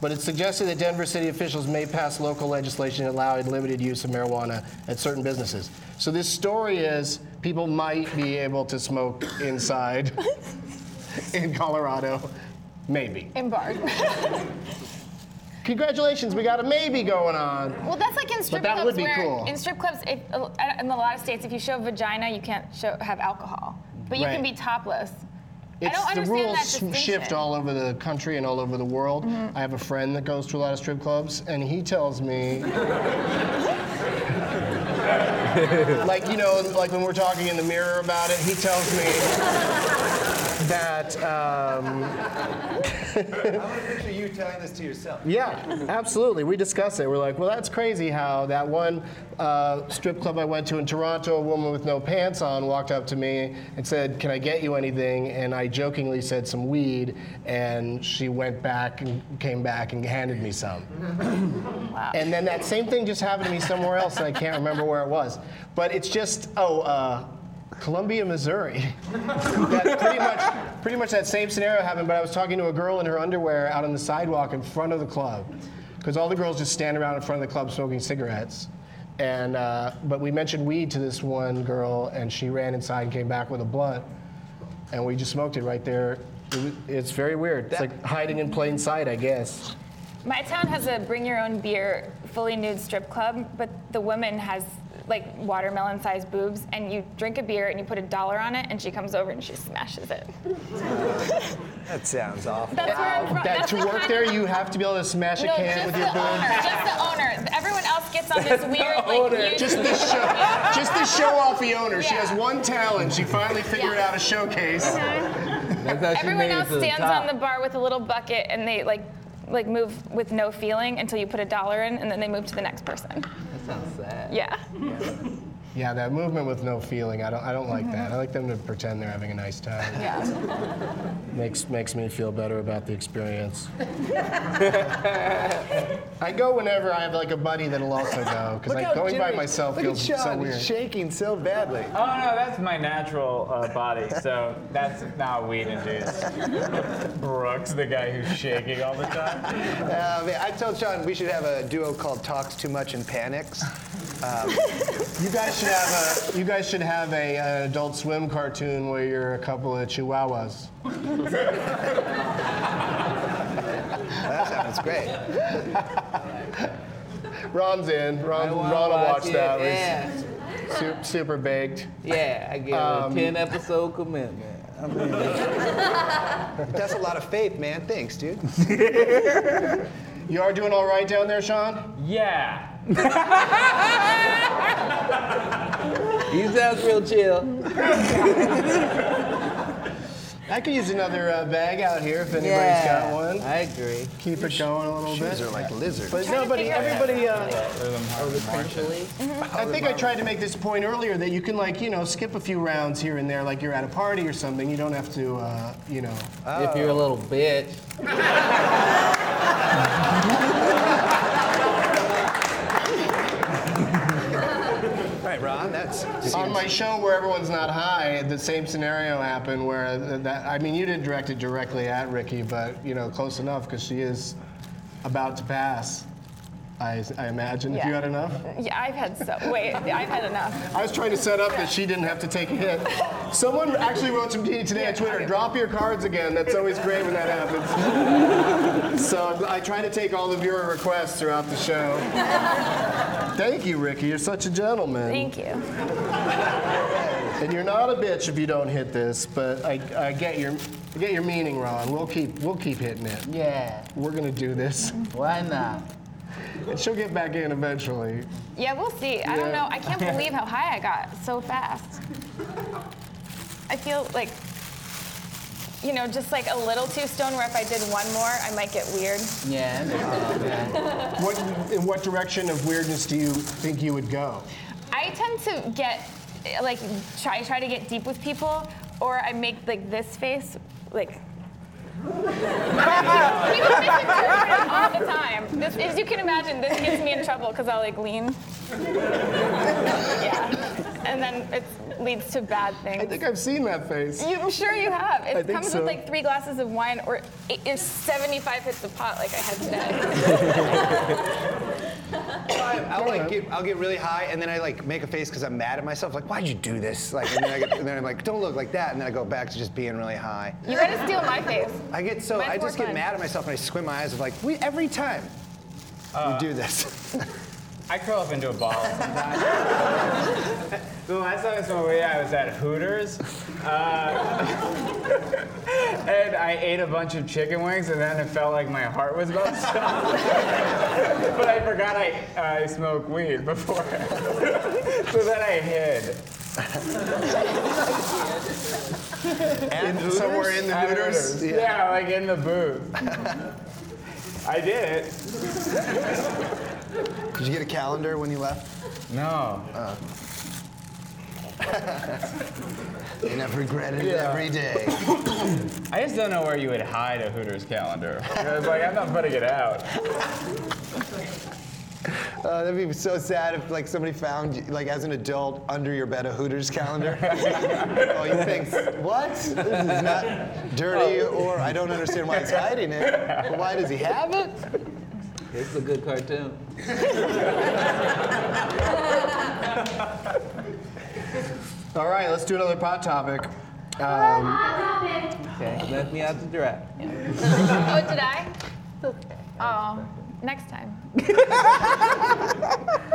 But it's suggested that Denver city officials may pass local legislation allowing limited use of marijuana at certain businesses. So this story is people might be able to smoke inside in Colorado, maybe. In bars. Congratulations, we got a maybe going on. well, that's like in strip that clubs would be where cool. in strip clubs, if, in a lot of states, if you show vagina, you can't show have alcohol, but you Right. can be topless. I It's don't the rules that sh- distinction. shift all over the country and all over the world. Mm-hmm. I have a friend that goes to a lot of strip clubs, and he tells me, like you know, like when we're talking in the mirror about it, he tells me that. Um, I want to picture you telling this to yourself. yeah, absolutely. We discuss it. We're like, well, that's crazy how that one uh, strip club I went to in Toronto, a woman with no pants on walked up to me and said, Can I get you anything? And I jokingly said some weed, and she went back and came back and handed me some. wow. And then that same thing just happened to me somewhere else, and I can't remember where it was. But it's just, oh, uh, Columbia, Missouri. that pretty much, pretty much that same scenario happened. But I was talking to a girl in her underwear out on the sidewalk in front of the club, because all the girls just stand around in front of the club smoking cigarettes. And uh, but we mentioned weed to this one girl, and she ran inside and came back with a blunt, and we just smoked it right there. It was, it's very weird. It's like hiding in plain sight, I guess. My town has a bring your own beer, fully nude strip club, but the woman has like watermelon sized boobs, and you drink a beer and you put a dollar on it, and she comes over and she smashes it. That sounds awful. That's where I'm from. That to the work there, you have to be able to smash a can with the your owner. boom. Just the owner. Everyone else gets on this weird like you- Just the show, just the show off the owner. She has one talent. She finally figured Yeah. out a showcase. That's Everyone else to the stands on the bar with a little bucket and they like like move with no feeling until you put a dollar in and then they move to the next person. That sounds sad. Yeah. Yeah, that movement with no feeling. I don't. I don't like that. I like them to pretend they're having a nice time. Yeah. Makes makes me feel better about the experience. I go whenever I have like a buddy that'll also go because like how going by myself feels at Sean, so he's weird. shaking so badly. Oh no, that's my natural uh, body, so that's not weed induced. Brooks, the guy who's shaking all the time. Uh, man, I told Sean we should have a duo called Talks Too Much and Panics. You guys should have a. You guys should have a an Adult Swim cartoon where you're a couple of chihuahuas. That sounds great. Ron's in. Ron, Ron will watch it. that. Yeah. He's su- super baked. Yeah, I give Um, a 10 episode commitment. I mean, That's a lot of faith, man. Thanks, dude. You are doing all right down there, Sean? Yeah. he sounds real chill. I could use another uh, bag out here if anybody's got one. I agree. Keep it going a little bit. Shoes are like lizards. But nobody, everybody. Uh, I think I tried to make this point earlier that you can like you know skip a few rounds here and there, like you're at a party or something. You don't have to, uh, you know. If you're a little bitch. Right, Ron. That's On my show where everyone's not high, the same scenario happened where that I mean you didn't direct it directly at Riki, but you know close enough because she is about to pass. I, I imagine if you had enough. Yeah, I've had so wait, I've had enough. I was trying to set up that she didn't have to take a hit. Someone actually wrote to me today on Twitter, drop your cards again. That's always great when that happens. so I try to take all the viewer requests throughout the show. Thank you, Ricky. You're such a gentleman. Thank you. And you're not a bitch if you don't hit this, but I, I get your I get your meaning, Ron. We'll keep we'll keep hitting it. Yeah. We're gonna do this. Why not? And she'll get back in eventually. Yeah, we'll see. I don't know. I can't believe how high I got so fast. I feel like you know, just like a little too stoned where if I did one more, I might get weird. Yeah, I. What, in what direction of weirdness do you think you would go? I tend to get like try try to get deep with people, or I make like this face, like. People misinterpret it all the time. This, as you can imagine, this gets me in trouble because I'll like lean. Yeah, and then it leads to bad things. I think I've seen that face. You, I'm sure you have. It I think comes so. with like three glasses of wine, or it is 75 hits of pot, like I had today. I'll like get, I'll get really high and then I like make a face because I'm mad at myself. Like, why'd you do this? Like, and then, I get, and then I'm like, don't look like that. And then I go back to just being really high. You gotta steal my face. I get so Mine's I more just get fun. mad at myself and I squint my eyes of like, we every time uh, you do this. I curl up into a ball sometimes. the last time I smoked weed, I was at Hooters. Uh, and I ate a bunch of chicken wings, and then it felt like my heart was about to stop. but I forgot I, I smoked weed before. so then I hid. and Somewhere in the At Hooters. Yeah. like in the booth. I did it. Did you get a calendar when you left? No. And I've regretted it Yeah. every day. I just don't know where you would hide a Hooters calendar. I was like, I'm not putting it out. Uh, that'd be so sad if like somebody found you, like as an adult under your bed a Hooters calendar. oh, you think what? This is not dirty, or I don't understand why he's hiding it. Why does he have it? It's a good cartoon. All right, let's do another pot topic. Um, okay, let me out to dry. Oh, did I? Oh, next time.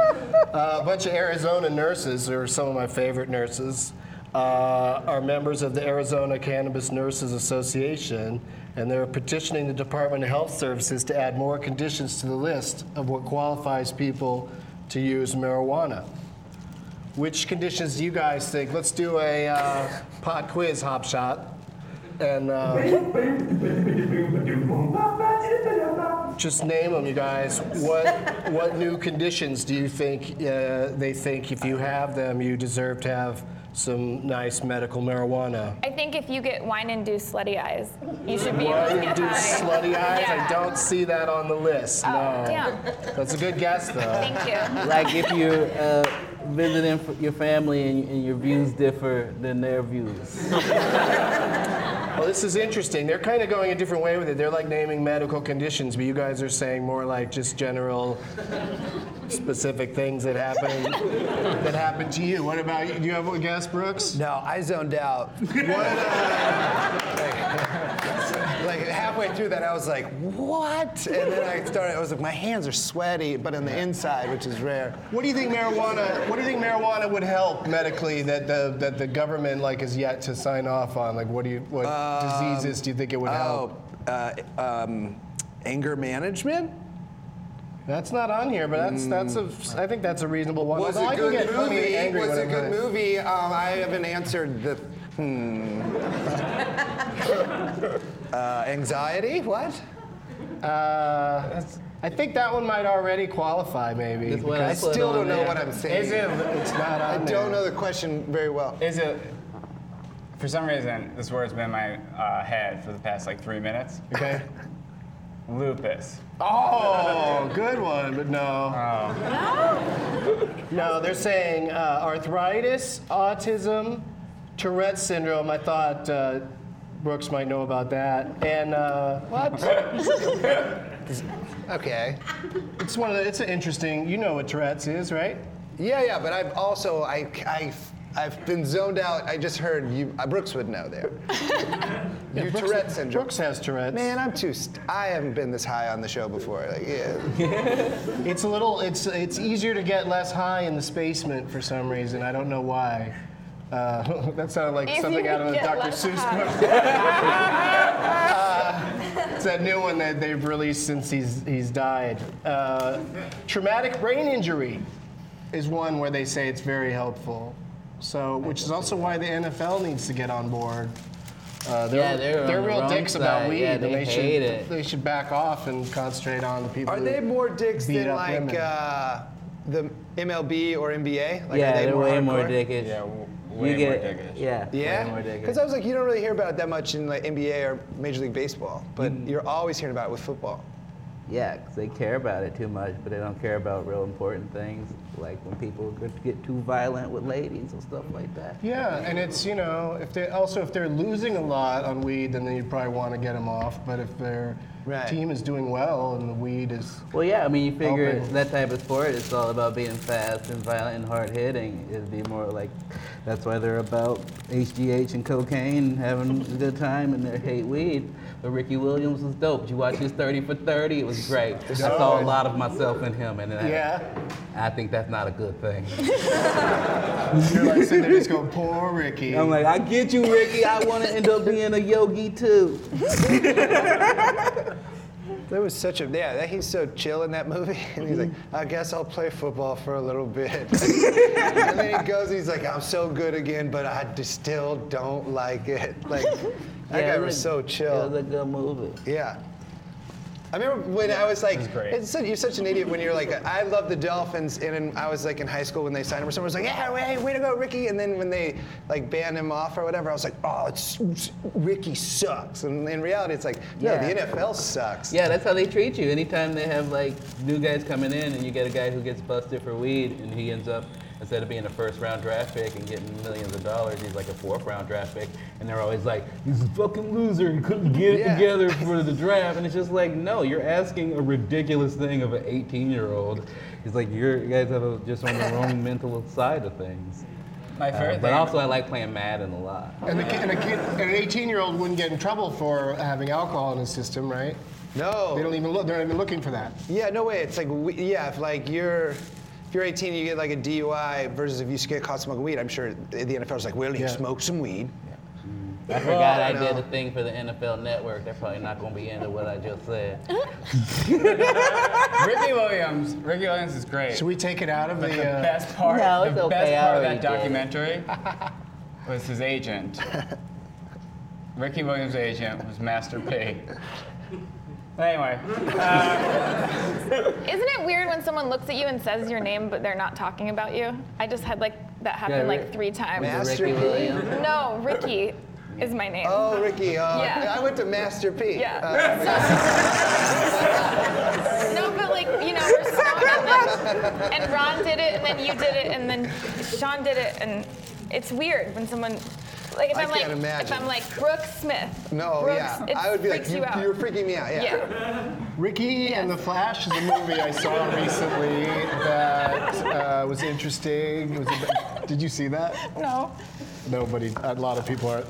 Uh, a bunch of Arizona nurses, or some of my favorite nurses, uh, are members of the Arizona Cannabis Nurses Association, and they're petitioning the Department of Health Services to add more conditions to the list of what qualifies people to use marijuana. Which conditions do you guys think? Let's do a uh, pot quiz, Hop Shot. And uh, just name them, you guys. What what new conditions do you think uh, they think if you have them, you deserve to have some nice medical marijuana? I think if you get wine-induced slutty eyes, you should be able to Wine get induced slutty eyes? Yeah. I don't see that on the list. Oh, no. damn. That's a good guess, though. Thank you. Like if you're uh, visiting your family and, and your views differ than their views. Well, this is interesting. They're kind of going a different way with it. They're like naming medical conditions, but you guys are saying more like just general, specific things that happen that happen to you. What about you? Do you have a guess, Brooks? No, I zoned out. What? Uh, halfway through that, I was like, what? And then I started. I was like, my hands are sweaty, but on the inside, which is rare. what do you think marijuana? What do you think marijuana would help medically that the that the government like is yet to sign off on? Like, what do you what diseases do you think it would help? Oh, uh, um, anger management. That's not on here, but that's that's a. I think that's a reasonable one. Was Although a I good movie? Was a good movie? Um, I haven't answered the. Hmm. uh, anxiety? What? Uh, I think that one might already qualify, maybe. That's what I I put still don't know there. what I'm saying. Is it? It's not I on don't there. know the question very well. Is it? For some reason, this word's been in my uh, head for the past like three minutes. Okay. Lupus. Oh, good one, but no. Oh. No, they're saying uh, arthritis, autism, Tourette's syndrome. I thought uh, Brooks might know about that. And uh, what? Okay. It's one of the. It's an interesting. You know what Tourette's is, right? Yeah, yeah, but I've also I I. I've been zoned out. I just heard you. Uh, Brooks would know there. you Brooks- Tourette syndrome. Brooks has Tourette's. Man, I'm too. St- I haven't been this high on the show before. Like, yeah. It's a little. It's it's easier to get less high in the spacement for some reason. I don't know why. Uh, that sounded like Easier something out of a Dr. Seuss book. Uh, it's that new one that they've released since he's he's died. Uh, traumatic brain injury is one where they say it's very helpful. So, which is also why the NFL needs to get on board. Uh, they're, Yeah, they're on the real wrong dicks about weed, Yeah, and they they should hate it. they should back off and concentrate on the people. Are who they more dicks than like uh, the MLB or NBA? Like, yeah, are they they're way more hardcore? dickish. Yeah, w- You way more get- dickish. Yeah, Yeah, way more dickish. because I was like, you don't really hear about it that much in like NBA or Major League Baseball, but Mm. you're always hearing about it with football. Yeah, because they care about it too much, but they don't care about real important things, like when people get- get too violent with ladies and stuff like that. Yeah, and it's you know if they also if they're losing a lot on weed, then you probably want to get them off. But if their Right. team is doing well and the weed is Well, yeah, I mean, you figure Open. that type of sport, it's all about being fast and violent and hard hitting. It'd be more like, that's why they're about HGH and cocaine, having a good time, and they hate weed. But Ricky Williams was dope. Did you watch his 30 for 30? It was great. I saw a lot of myself in him, and I, yeah. I think that's not a good thing. You're like sitting there just going poor Ricky. I'm like, I get you, Ricky. I want to end up being a yogi too. There was such a yeah. He's so chill in that movie, and he's like, I guess I'll play football for a little bit. and then he goes, he's like, I'm so good again, but I just still don't like it. Like that guy was so chill. It was a good movie. Yeah. I remember when I was like, it's such, you're such an idiot when you're like, I love the Dolphins, and in, I was like in high school when they signed him, or someone was like, yeah, way, way to go, Ricky. And then when they like banned him off or whatever, I was like, oh, it's, Ricky sucks. And in reality, it's like, no, Yeah. the NFL sucks. Yeah, that's how they treat you. Anytime they have like new guys coming in and you get a guy who gets busted for weed and he ends up instead of being a first round draft pick and getting millions of dollars, he's like a fourth round draft pick. And they're always like, he's a fucking loser. He couldn't get it Yeah. together for the draft. And it's just like, no, you're asking a ridiculous thing of an 18 year old. He's like, you're, you guys have a, just on the wrong mental side of things. My Uh, favorite but thing. also, I like playing Madden a lot. And, the, ki- and, a kid, and an 18 year old wouldn't get in trouble for having alcohol in his system, right? No. They don't even look. They're not even looking for that. Yeah, no way. It's like, we, yeah, if like you're, if you're 18 and you get like a DUI versus if you get caught smoking weed, I'm sure the NFL's like, well, you Yeah. smoke some weed. I forgot I no. did a thing for the NFL Network. They're probably not going to be into what I just said. Ricky Williams. Ricky Williams is great. Should we take it out of the? But the Uh, best part, No, it's the okay, best I part of that did documentary was his agent. Ricky Williams' agent was Master P. Anyway, Isn't it weird when someone looks at you and says your name, but they're not talking about you? I just had like that happen Yeah, like three times. Master Riki P? Williams. No, Ricky is my name. Oh, Ricky. Uh, Yeah. I went to Master P. Yeah. Uh, No, but like you know, we're stoned and, then, and Ron did it, and then you did it, and then Sean did it, and it's weird when someone. Like if I am like imagine. if I'm like Brooke Smith. no, Brooks, yeah. I would be like, you, you you're freaking me out. Yeah. yeah. Ricki and the Flash is a movie I saw recently that uh, was interesting. Was a, did you see that? No. Nobody. A lot of people are.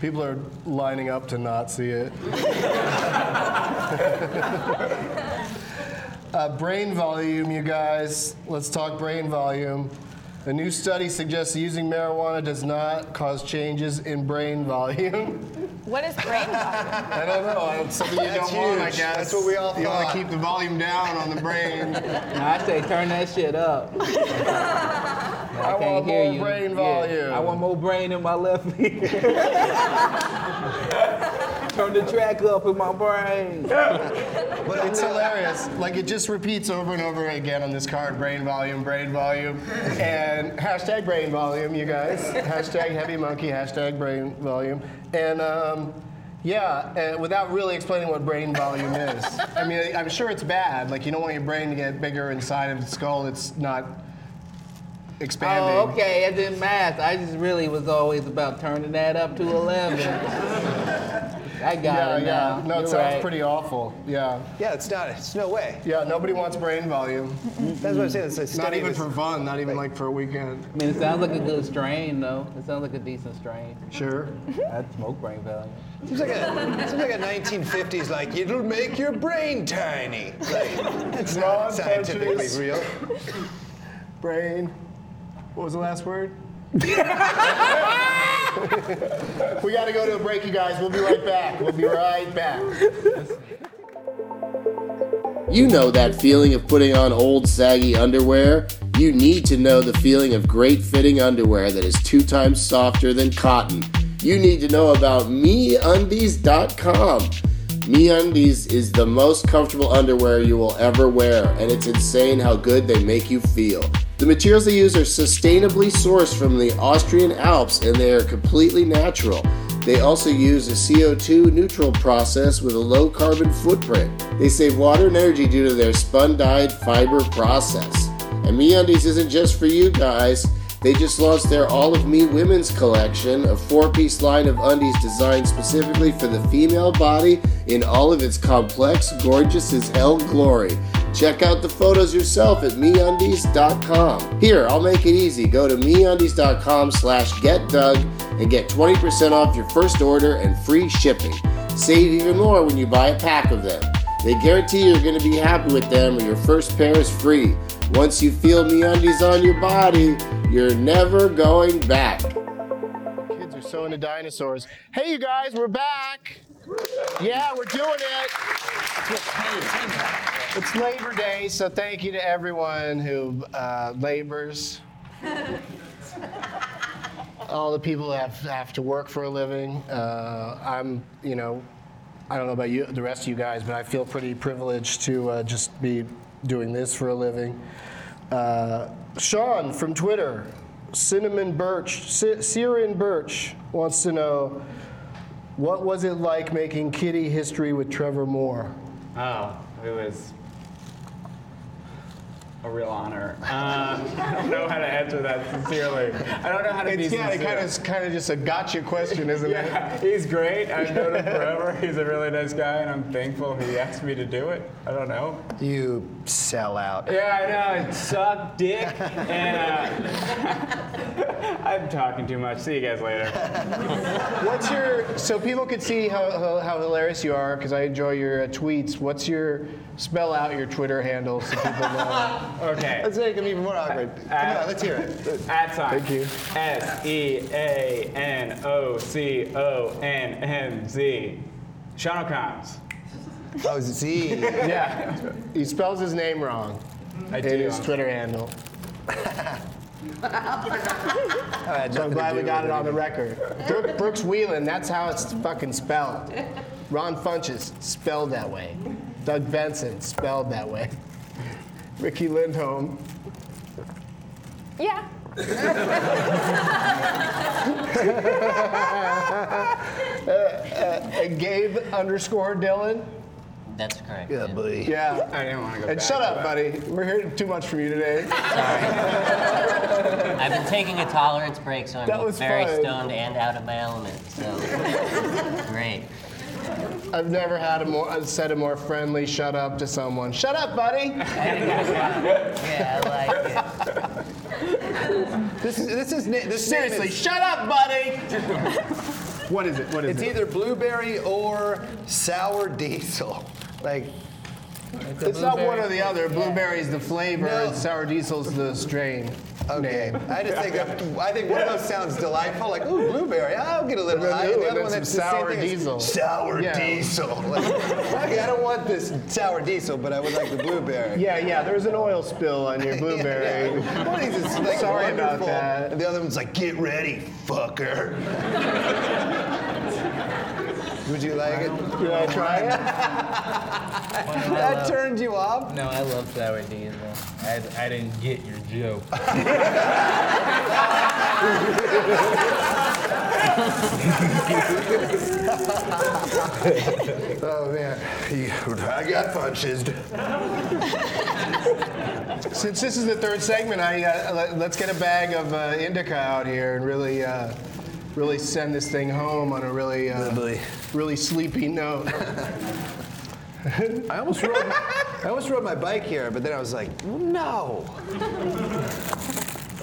People are lining up to not see it. uh, brain volume, you guys. Let's talk brain volume. A new study suggests using marijuana does not cause changes in brain volume. What is brain volume? I don't know. I don't, something you That's don't want, I huge. guess. That's what we all You want thought. to keep the volume down on the brain. No, I say turn that shit up. I, I can't want hear more you. brain Yeah, volume. I want more brain in my left ear. turn the track up in my brain. But it's hilarious. Like it just repeats over and over again on this card: brain volume, brain volume, and hashtag brain volume, you guys. Hashtag heavy monkey. Hashtag brain volume. And um, yeah, and without really explaining what brain volume is. I mean, I'm sure it's bad. Like you don't want your brain to get bigger inside of the skull. It's not expanding. Oh, okay, it didn't math. I just really was always about turning that up to 11. I got Yeah, it yeah. now. No, it You're sounds right. pretty awful. Yeah. Yeah, it's not. It's no way. Yeah, nobody wants brain volume. That's what I'm saying. It's a Not even for fun, not even like for a weekend. I mean, it sounds like a good strain, though. It sounds like a decent strain. Sure. I'd smoke brain volume. Seems like a seems like a 1950s like it'll make your brain tiny. Like it's Ron not scientifically real. Brain. What was the last word? We got to go to a break, you guys. We'll be right back. We'll be right back. You know that feeling of putting on old saggy underwear? You need to know the feeling of great fitting underwear that is two times softer than cotton. you need to know about MeUndies.com. MeUndies is the most comfortable underwear you will ever wear, and it's insane how good they make you feel. The materials they use are sustainably sourced from the Austrian Alps, and they are completely natural. They also use a CO2 neutral process with a low carbon footprint. They save water and energy due to their spun dyed fiber process. And MeUndies isn't just for you guys. They just launched their All of Me Women's Collection, a four piece line of undies designed specifically for the female body in all of its complex, gorgeous as hell glory. Check out the photos yourself at MeUndies.com. Here, I'll make it easy. Go to MeUndies.com slash GetDoug and get 20% off your first order and free shipping. Save even more when you buy a pack of them. They guarantee you're going to be happy with them or your first pair is free. Once you feel MeUndies on your body, you're never going back. Kids are so into dinosaurs. Hey, you guys, we're back. Yeah, we're doing it. It's Labor Day, so thank you to everyone who uh, labors. All the people who have, have to work for a living. Uh, I'm, you know, I don't know about you, the rest of you guys, but I feel pretty privileged to uh, just be doing this for a living. Uh, Sean from Twitter, Cinnamon Birch, Ciaran Birch wants to know what was it like making kitty history with Trevor Moore? Oh, it was a real honor. Um, I don't know how to answer that sincerely. I don't know how to be yeah, it sincere. kind of, kind of just a gotcha question, isn't it? He's great. I've known him forever. He's a really nice guy, and I'm thankful he asked me to do it. I don't know. You sell out. Yeah, I know. It sucked, dick. And uh, I'm talking too much. See you guys later. What's your so people could see how, how, how hilarious you are because I enjoy your uh, tweets. What's your spell out your Twitter handle so people know? Okay. Let's make him even more awkward. Come on, let's hear it. At sign. Thank you. S E A N O C O N N Z. Sean O'Connors. Oh, Z. Yeah. He spells his name wrong I in do. his Twitter handle. So I'm glad we got it on the record. Brooke, Brooks Wheelan, that's how it's fucking spelled. Ron Funches, spelled that way. Doug Benson, spelled that way. Riki Lindhome, Yeah. and Gabe underscore Dylan. That's correct. Yeah, yeah. buddy. Yeah. I didn't want to go And back shut up, that. buddy. We're hearing too much from you today. Sorry. I've been taking a tolerance break, so I'm That was very fine. stoned and out of my element. So great. I've never had a more uh, said a more friendly shut up to someone. Shut up, buddy. Yeah, I like it. This is this is this name Seriously, is- shut up, buddy. what is it? What is It's it? It's either blueberry or sour diesel. Like, It's not one or the other. Blueberry's the flavor, No. and sour diesel's the strain. okay. Name. I just think of, I think one of those sounds delightful. Like, ooh, blueberry. Ah, I'll get a little high. And the other one that's the same sour thing is diesel. Sour Yeah. diesel. Like, okay, I don't want this sour diesel, but I would like the blueberry. Yeah, yeah. There's an oil spill on your blueberry. One of these is like Sorry about wonderful, that. and the other one's like, get ready, fucker. Would you like it? You want to try it? That turned you off? No, I love sour diesel. I, I didn't get your joke. Oh man, I got punched. Since this is the third segment, I uh, let, let's get a bag of uh, indica out here and really, uh, really send this thing home on a really, uh, really sleepy note. I almost rode. I almost rode my bike here, but then I was like, no.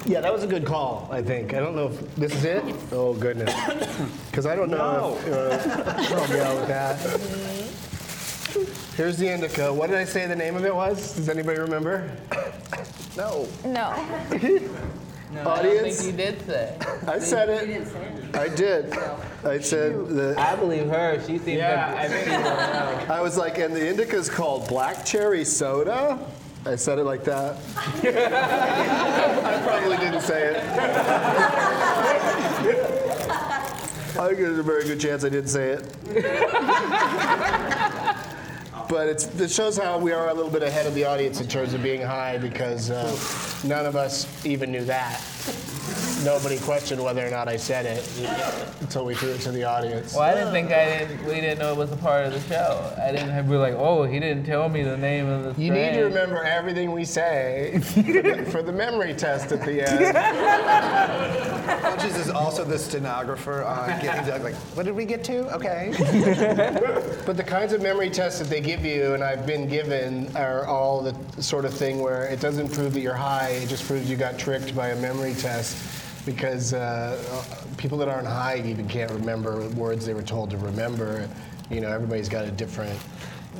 Yeah, that was a good call. I think. I don't know if this is it. Oh goodness. Because I don't know. If, uh, help me out with that. Here's the indica. What did I say the name of it was? Does anybody remember? No. No. No, I don't Audience? think you did say. I said it. I did. I said the. I believe her. She seems Yeah, like I think I was like, and the indica is called black cherry soda. I said it like that. I probably didn't say it. I think there's a very good chance I didn't say it. but it shows how we are a little bit ahead of the audience in terms of being high because uh, none of us even knew that. Nobody questioned whether or not I said it until we threw it to the audience. Well, I didn't think I didn't. We didn't know it was a part of the show. I didn't have. We were like, oh, he didn't tell me the name of the. You need to remember everything we say for the, for the memory test at the end. Funches is also the stenographer on getting Doug. Like, what did we get to? Okay. But the kinds of memory tests that they give you, and I've been given, are all the sort of thing where it doesn't prove that you're high, it just proves you got tricked by a memory test. Because uh, people that aren't high even can't remember words they were told to remember. You know, everybody's got a different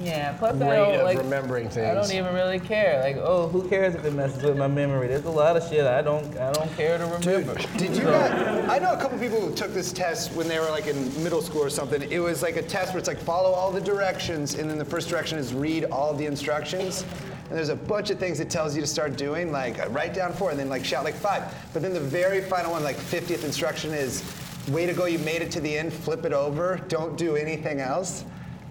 Yeah. Plus, I rate don't of like. remembering things. I don't even really care. Like, oh, who cares if it messes with my memory? There's a lot of shit I don't. I don't care to remember. Dude, Did you guys, I know a couple people who took this test when they were like in middle school or something. It was like a test where it's like follow all the directions, and then the first direction is read all the instructions. And there's a bunch of things it tells you to start doing, like uh, write down four, and then like shout like five. But then the very final one, like 50th instruction, is way to go, you made it to the end, flip it over, don't do anything else.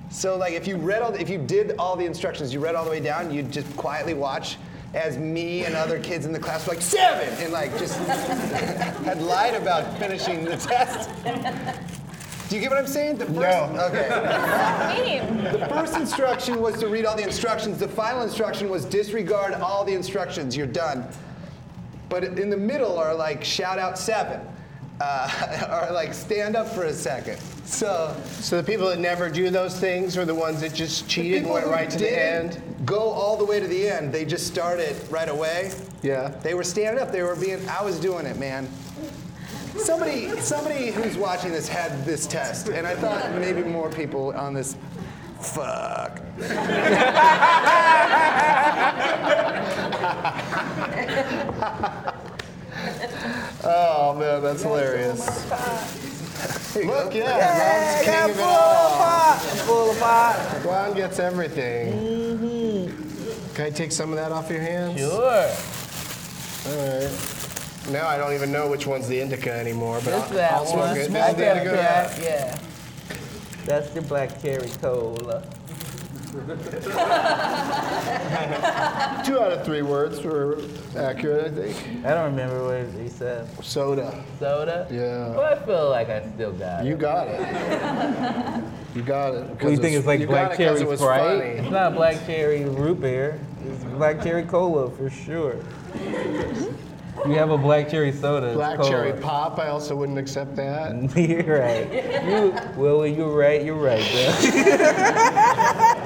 So like if you read all, the, if you did all the instructions, you read all the way down, you'd just quietly watch as me and other kids in the class were like seven, and like just had lied about finishing the test. Do you get what I'm saying? The first, No. Okay. Mean. The first instruction was to read all the instructions. The final instruction was disregard all the instructions. You're done. But in the middle are like shout out seven, uh, or like stand up for a second. So So the people that never do those things are the ones that just cheated and people went who right to the didn't end? Go all the way to the end. They just started right away. Yeah. They were standing up. They were being. I was doing it, man. Somebody, somebody who's watching this had this test, and I thought maybe more people on this. Fuck. Oh man, that's hilarious. Look, yeah, king of it all. Full of pot. Ron gets everything. Mm-hmm. Can I take some of that off your hands? Sure. All right. Now I don't even know which one's the indica anymore, but I'll, that I'll smoke one. it. Is the indica. that. Yeah. That's your black cherry cola. Two out of three words were accurate, I think. I don't remember what he said. Soda. Soda. Yeah. Well, I feel like I still got it. You got it. You got it. What do you think it's like black got it 'cause cherry it Sprite? It's not black cherry root beer. It's black cherry cola for sure. You have a black cherry soda. Black cherry pop, I also wouldn't accept that. you're right. You, well, when you're right, you're right, bro.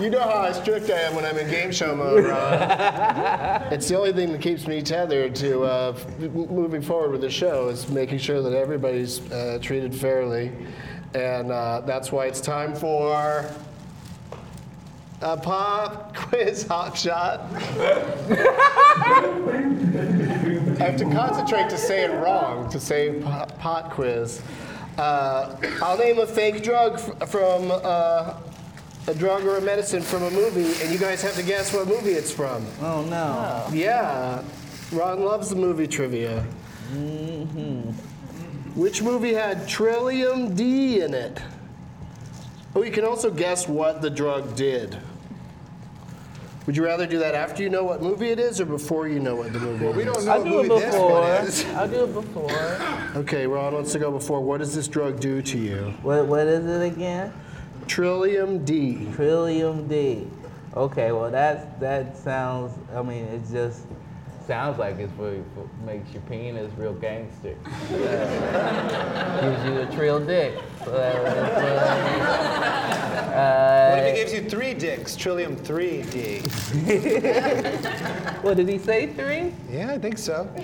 You know how strict I am when I'm in game show mode, Ron. it's the only thing that keeps me tethered to uh, moving forward with the show is making sure that everybody's uh, treated fairly, and uh, that's why it's time for a pop quiz hot shot. I have to concentrate to say it wrong to say pot, pot quiz. Uh, I'll name a fake drug f- from uh, a drug or a medicine from a movie, and you guys have to guess what movie it's from. Oh no. Yeah, Ron loves the movie trivia. Mm-hmm. Which movie had Trellium D in it? Oh, you can also guess what the drug did. Would you rather do that after you know what movie it is or before you know what the movie We is? don't know I'll who do it this one before. is. I'll do it before. Okay, Ron wants to go before. What does this drug do to you? What, what is it again? Trellium D. Trellium D. Okay, well that that sounds. I mean, it's just sounds like it's for, for makes your penis real gangster. Uh, gives you a trill dick. So that What if uh, he gives you three dicks? Trillium 3D. what did he say? Three? Yeah, I think so.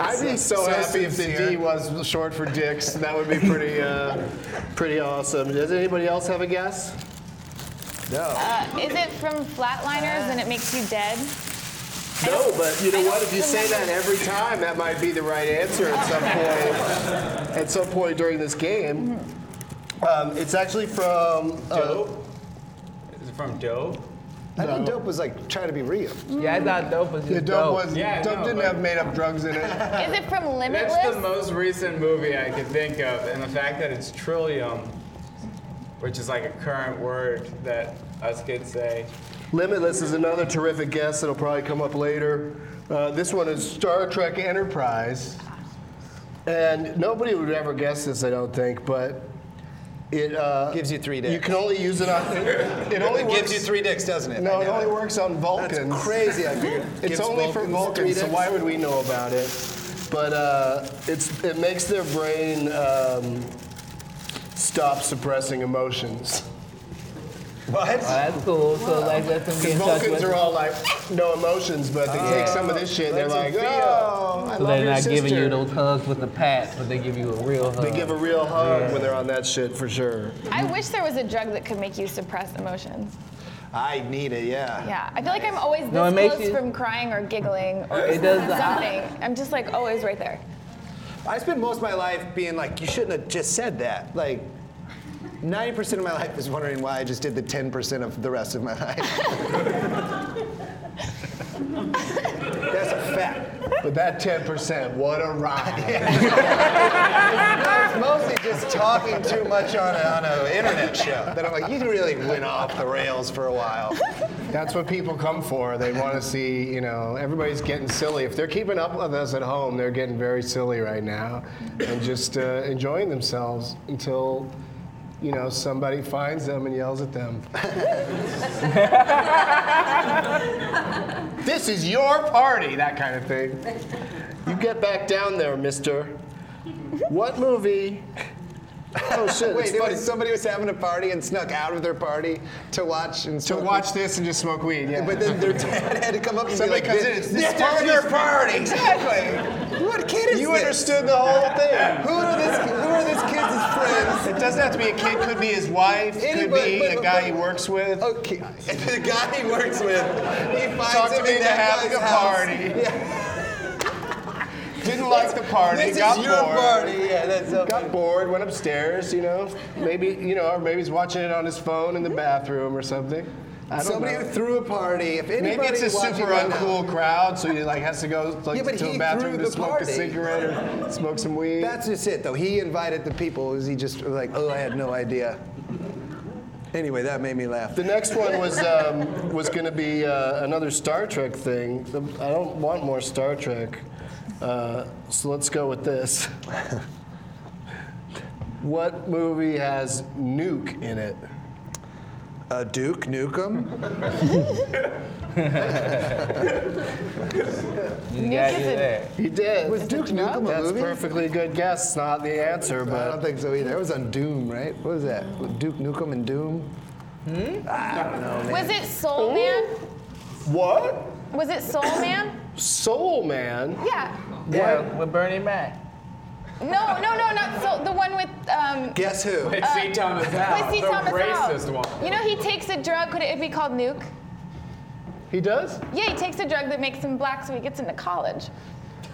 I'd be so, So happy if the. D was short for dicks. That would be pretty, uh, pretty awesome. Does anybody else have a guess? No. Uh, is it from Flatliners and it makes you dead? No, but you know what? If you say that every time, that might be the right answer at some point. At some point during this game. Um, it's actually from. Uh, Dope? Is it from Dope? I thought dope was like trying to be real. Yeah, I thought dope was just Yeah, dope was. Yeah, dope no, didn't but- have made up drugs in it. Is it from That's Limitless? the most recent movie I could think of, and the fact that it's trillium, which is like a current word that us kids say. Limitless is another terrific guest that'll probably come up later. Uh, this one is Star Trek Enterprise. And nobody would ever guess this, I don't think, but it uh, Gives you three You can only use it on. It, it only It works. gives you three dicks, doesn't it? No, it only works on Vulcans. That's crazy. I figured. It's Gives only for Vulcans, so why would we know about it? But uh, it's it makes their brain um, stop suppressing emotions. What? Oh, that's cool. So like, let them get in touch Vulcans with. are all like no emotions, but they take some of this shit. and They're like, a oh, I So love they're your not giving you those hugs with the pat, but they give you a real hug. They give a real hug when they're on that shit for sure. I wish there was a drug that could make you suppress emotions. I need it. Yeah. Yeah, I feel like I'm always this No, it makes close you- from crying or giggling or It does uh, the- something. I'm just like always right there. I spent most of my life being like, you shouldn't have just said that. Like, 90% of my life is wondering why I just did the 10% of the rest of my life. That's a fact. But that 10%, what a ride. It's mostly just talking too much on an on a internet show. That I'm like, you really went off the rails for a while. That's what people come for. They want to see, you know, everybody's getting silly. If they're keeping up with us at home, they're getting very silly right now and just uh, enjoying themselves until, you know, somebody finds them and yells at them. this is your party, that kind of thing. You get back down there, mister. What movie? Oh shit! Wait, was, somebody was having a party and snuck out of their party to watch and to watch this and just smoke weed. Yeah. But then their dad had to come up and Somebody be like, comes in, this, it's this this is your party. Exactly. What kid is you this? understood the whole thing. Who are this? Who are this kid's? It doesn't have to be a kid. Could be his wife. Could be a but- guy but- he works with. Okay, the guy he works with, he finds Talked him him in into that having guy's a house. party. Yeah. Didn't like the party. This got is your bored. party. Yeah, that's so Got bored. Went upstairs. You know, maybe you know, or maybe he's watching it on his phone in the bathroom or something. I don't Somebody know. who threw a party. If anybody Maybe it's a super right now- uncool crowd, so he like has to go like Yeah, to he a bathroom to smoke party. a cigarette or smoke some weed. That's just it, though. He invited the people. Is he just like, oh, I had no idea. Anyway, that made me laugh. The next one was um, was going to be uh, another Star Trek thing. I don't want more Star Trek, uh, so let's go with this. what movie has nuke in it? Uh, Duke Nukem. You got you there. He did. Was Duke Nukem a That's movie? perfectly good guess. It's not the answer, but I don't think so either. It was on Doom, right? What was that? Duke Nukem and Doom? Hmm? Was it Soul Man? what? Was it Soul Man? Soul Man. Yeah. Yeah, with Bernie Mac. No, no, no, not Soul. The one with um. Guess who? It's C. Thomas Howell, with C. the Thomas Howell. racist one. You know he takes a drug. Could it be called nuke? He does. Yeah, he takes a drug that makes him black, so he gets into college.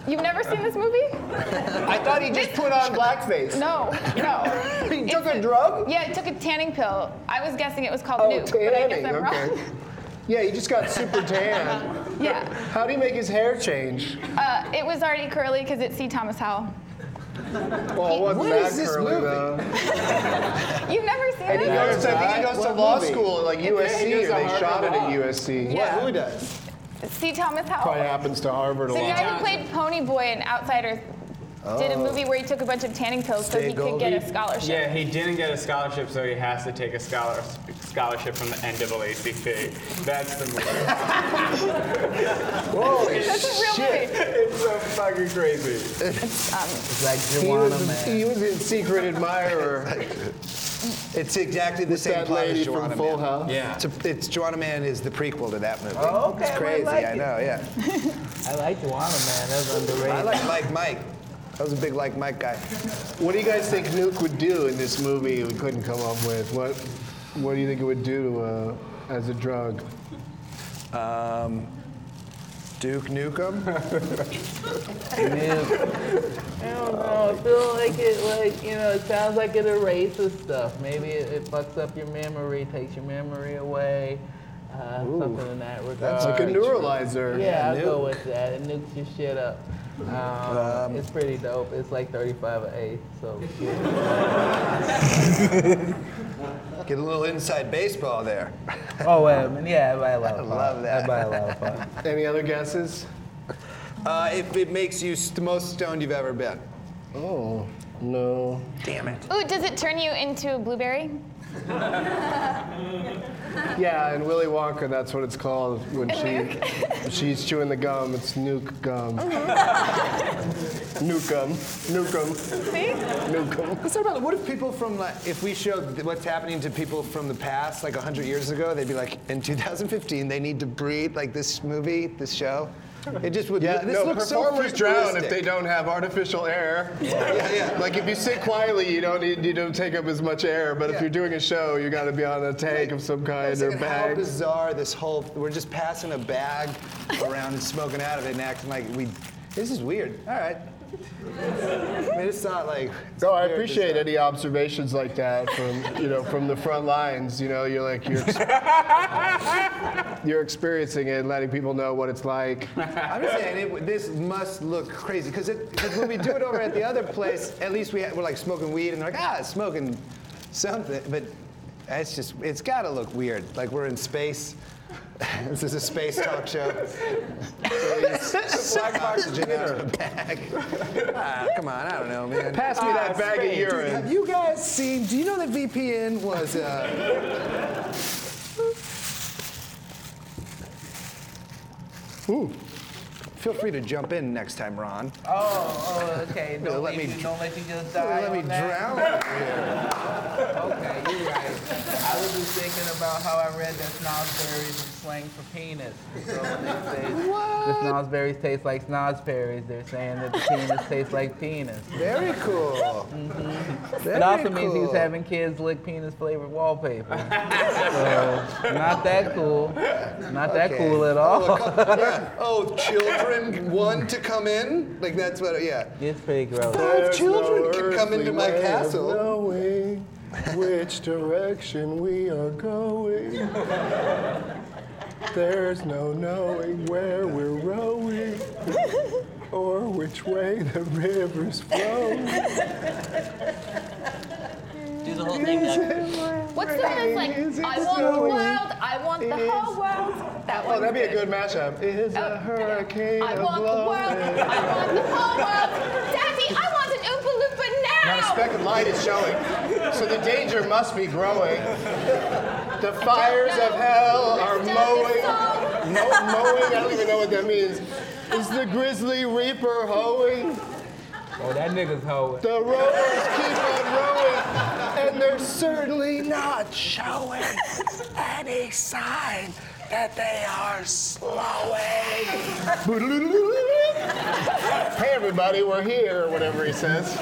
You've never seen this movie? I thought he just put on blackface. No, no. He took It's a drug? Yeah, he took a tanning pill. I was guessing it was called Oh, nuke, but I guess tanning. I'm Okay. wrong. Yeah, he just got super tan. Yeah, How do he make his hair change? uh, it was already curly because it's C. Thomas Howell. Well, it wasn't What that is this curly movie? though. You've never seen And he it? goes, I think he goes to What law movie? school at like USC, or they shot it Law. at USC. Yeah. Who does? C. Thomas Howell. Probably happens to Harvard a lot. The guy who played Pony Boy in Outsiders did a oh. movie where he took a bunch of tanning pills so Stay he could get a scholarship. Yeah, he didn't get a scholarship, so he has to take a scholar, scholarship from the NAACP. That's the movie. Holy That's a real shit. movie. it's so fucking crazy. It's um, like He Joanna was, Man. he was in Secret Admirer. It's exactly the same that plot lady as from Full Man. House. Yeah. It's, a, it's Juwanna Mann is the prequel to that movie. Oh, okay, It's I crazy. like I know. Yeah. I like Juwanna Mann. That was underrated. I like Mike Mike. I was a big like Mike guy. What do you guys think Nuke would do in this movie we couldn't come up with? What What do you think it would do uh, as a drug? Um, Duke Nukem. I don't know. I feel like it, like you know, it sounds like it erases stuff. Maybe it, it fucks up your memory, takes your memory away. Uh, something in that regard. That's like a neuralizer. Yeah, I'll go with that. It nukes your shit up. Um, it's pretty dope. It's like 35 an eighth, so Get a little inside baseball there. Oh, well, I yeah, I buy a lot of fun. love that. I buy a lot of fun. Any other guesses? Uh, if it makes you st- most stoned you've ever been. Oh, no. Damn it. Ooh, does it turn you into a blueberry? Yeah, in Willy Wonka, that's what it's called when A she she's chewing the gum. It's nuke gum. Mm-hmm. nuke gum. Nuke gum. See? Nuke gum. What's that about? What if people from like, if we showed what's happening to people from the past, like 100 years ago, they'd be like, in 2015, they need to breathe like this movie, this show. It just would. Yeah, this no, looks so performers drown if they don't have artificial air. Yeah, yeah. Like if you sit quietly, you don't need you don't take up as much air. But if you're doing a show, you got to be on a tank of some kind or thinking how bag. bizarre this whole. We're just passing a bag around and smoking out of it and acting like we. This is weird. All right. I mean, it's not like. it's No, I appreciate it's any observations like that from you know from the front lines. You know, you're like you're you're experiencing it, and letting people know what it's like. I'm just saying it, this must look crazy because when we do it over at the other place, at least we ha- we're like smoking weed and they're like ah it's smoking something, but it's just it's got to look weird. Like we're in space. this is a space talk show. Suck oxygen out of a bag. Ah, come on, I don't know, man. Pass me that bag of Dude, urine. have you guys seen? Do you know that VPN was? Uh, Feel free to jump in next time, Ron. Oh, oh, okay. Don't let let, me me, don't let you just die. Let me that. drown. Okay, you're right. I was just thinking about how I read that snozberries is slang for penis. So when they say the snozberries taste like snozberries, they're saying that the penis tastes like penis. Very cool. Mm-hmm. Very It also means he's having kids lick penis flavored wallpaper. so not that cool. Not that Okay. cool at oh, all. Oh, couple- yeah. Oh, children want to come in? Like that's what? Yeah. It's pretty gross. Five children can come into my way castle. Knowing which direction we are going. There's no knowing where we're rowing or which way the river's flowing. Do the whole thing, Doug. What's the one that's like, Is I want the world, I want the whole world? That Oh, one. that'd be a good mashup. Is a oh, hurricane I want the world. I want the whole world. Daddy, I want an Oompa Loompa Not a speck of light is showing, so the danger must be growing. The fires of hell are mowing. Mo- mowing? I don't even know what that means. Is the grizzly reaper hoeing? Oh, that nigga's hoeing. The rowers keep on rowing, and they're certainly not showing any sign that they are slowing. hey everybody, we're here, or whatever he says.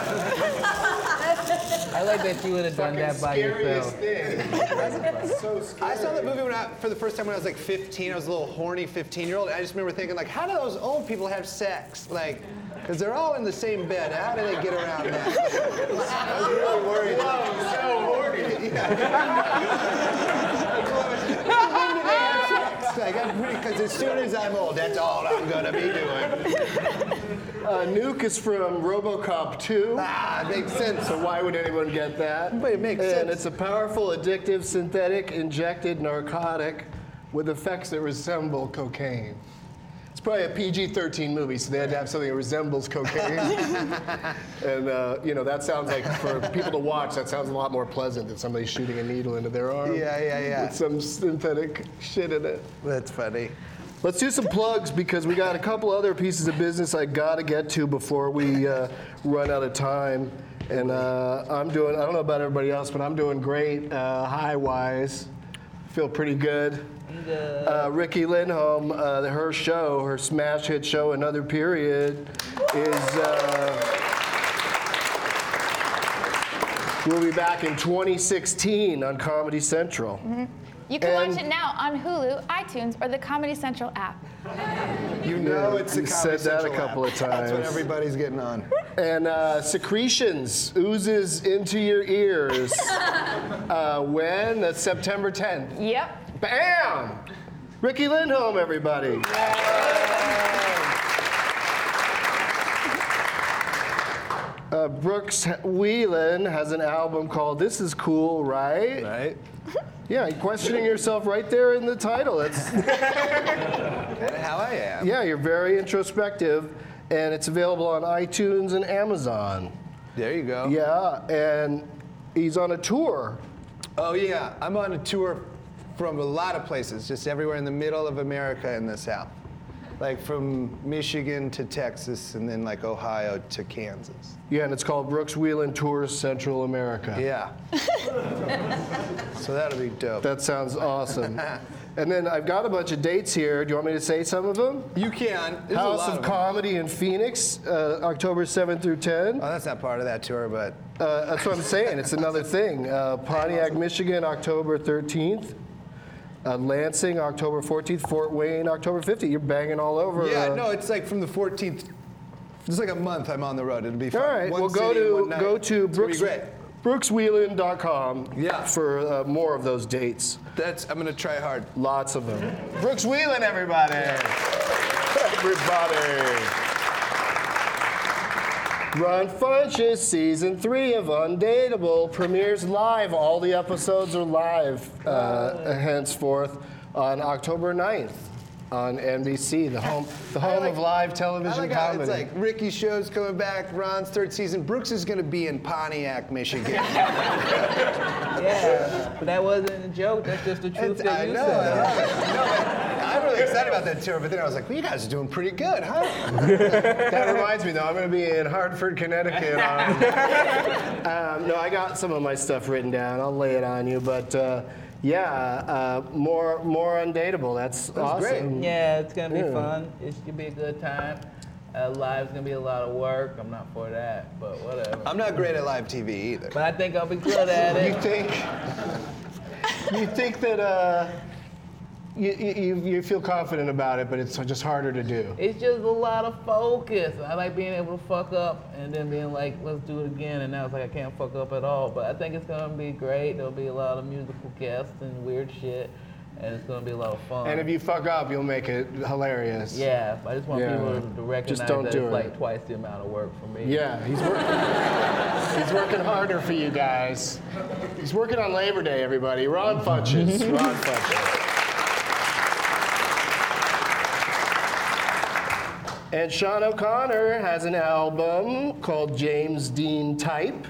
I like that you would have done that by Scariest yourself. thing. so scary. I saw that movie when I, for the first time when I was like 15. I was a little horny 15 year old. I just remember thinking like, how do those old people have sex? Like, because they're all in the same bed. How do they get around that? I was really worried. so horny. When do they have sex? Like, I'm pretty, because as soon as I'm old, that's all I'm gonna be doing. Uh, Nuke is from RoboCop 2. Ah, it makes sense. So why would anyone get that? But it makes and sense. And it's a powerful, addictive, synthetic, injected narcotic with effects that resemble cocaine. It's probably a PG-13 movie, so they had to have something that resembles cocaine. and uh, you know that sounds like for people to watch, that sounds a lot more pleasant than somebody shooting a needle into their arm. Yeah, yeah, yeah. With some synthetic shit in it. That's funny. Let's do some plugs because we got a couple other pieces of business I got to get to before we uh, run out of time. And uh, I'm doing, I don't know about everybody else, but I'm doing great uh, high wise. Feel pretty good. Uh, Riki Lindhome, uh, her show, her smash hit show, Another Period, is. Uh, We'll be back in 2016 on Comedy Central. You can watch it now on Hulu, iTunes, or the Comedy Central app. You know it's a you Comedy said that a couple app. of times. That's what everybody's getting on. And uh, secretions oozes into your ears. uh, when? That's September 10th. Yep. Bam! Riki Lindhome, everybody. Uh, Brooks Wheelan has an album called This Is Cool, right? Right? Yeah, questioning yourself right there in the title. That's, how I am. yeah, you're very introspective, and it's available on iTunes and Amazon. There you go. Yeah, and he's on a tour. Oh yeah, I'm on a tour from a lot of places, just everywhere in the middle of America and the South. Like from Michigan to Texas and then like Ohio to Kansas. Yeah, and it's called Brooks Wheelan Tours Central America. Yeah. so that'll be dope. That sounds awesome. and then I've got a bunch of dates here. Do you want me to say some of them? you can. There's House of of. Comedy in Phoenix, uh, October 7th through 10. Oh, that's not part of that tour, but Uh, that's what I'm saying. It's another thing. Uh, Pontiac, Michigan, October 13th. Uh, Lansing, October 14th. Fort Wayne, October 15th. You're banging all over. yeah, uh, no, it's like from the 14th. It's like a month I'm on the road. It'll be fun. All right. One well, go city, to one go to It's Brooks, brookswheelan.com Yeah. for uh, more of those dates. That's. I'm gonna try hard. Lots of them. Brooks Wheelan, everybody. Everybody. Ron Funches, season three of Undateable premieres live. All the episodes are live uh, henceforth on October 9th on NBC, the home, the home like- of live television like comedy. it's like Riki show's coming back. Ron's third season. Brooks is gonna be in Pontiac, Michigan. Yeah, but that wasn't a joke. That's just the truth It's- that I you know. said. I love it. No, but I'm really excited about that tour. But then I was like, well, you guys are doing pretty good, huh? That reminds me, though, I'm going to be in Hartford, Connecticut. On, um, no, I got some of my stuff written down. I'll lay it on you, but uh, yeah, uh, more more undateable. That's, awesome. great. Yeah, it's gonna be Yeah. fun. It's gonna be a good time. Uh, live's gonna be a lot of work. I'm not for that, but whatever. I'm not great at live TV either. but I think I'll be good at it. You think you think that uh, you, you you feel confident about it, but it's just harder to do. It's just a lot of focus. I like being able to fuck up and then being like, let's do it again. And now it's like I can't fuck up at all. But I think it's gonna be great. There'll be a lot of musical guests and weird shit, and it's gonna be a lot of fun. And if you fuck up, you'll make it hilarious. yeah, I just want Yeah. people to, to recognize don't that do it's it. like twice the amount of work for me. Yeah, he's working. he's working harder for you guys. He's working on Labor Day, everybody. Ron Funches. Ron Funches. And Sean O'Connor has an album called James Dean Type,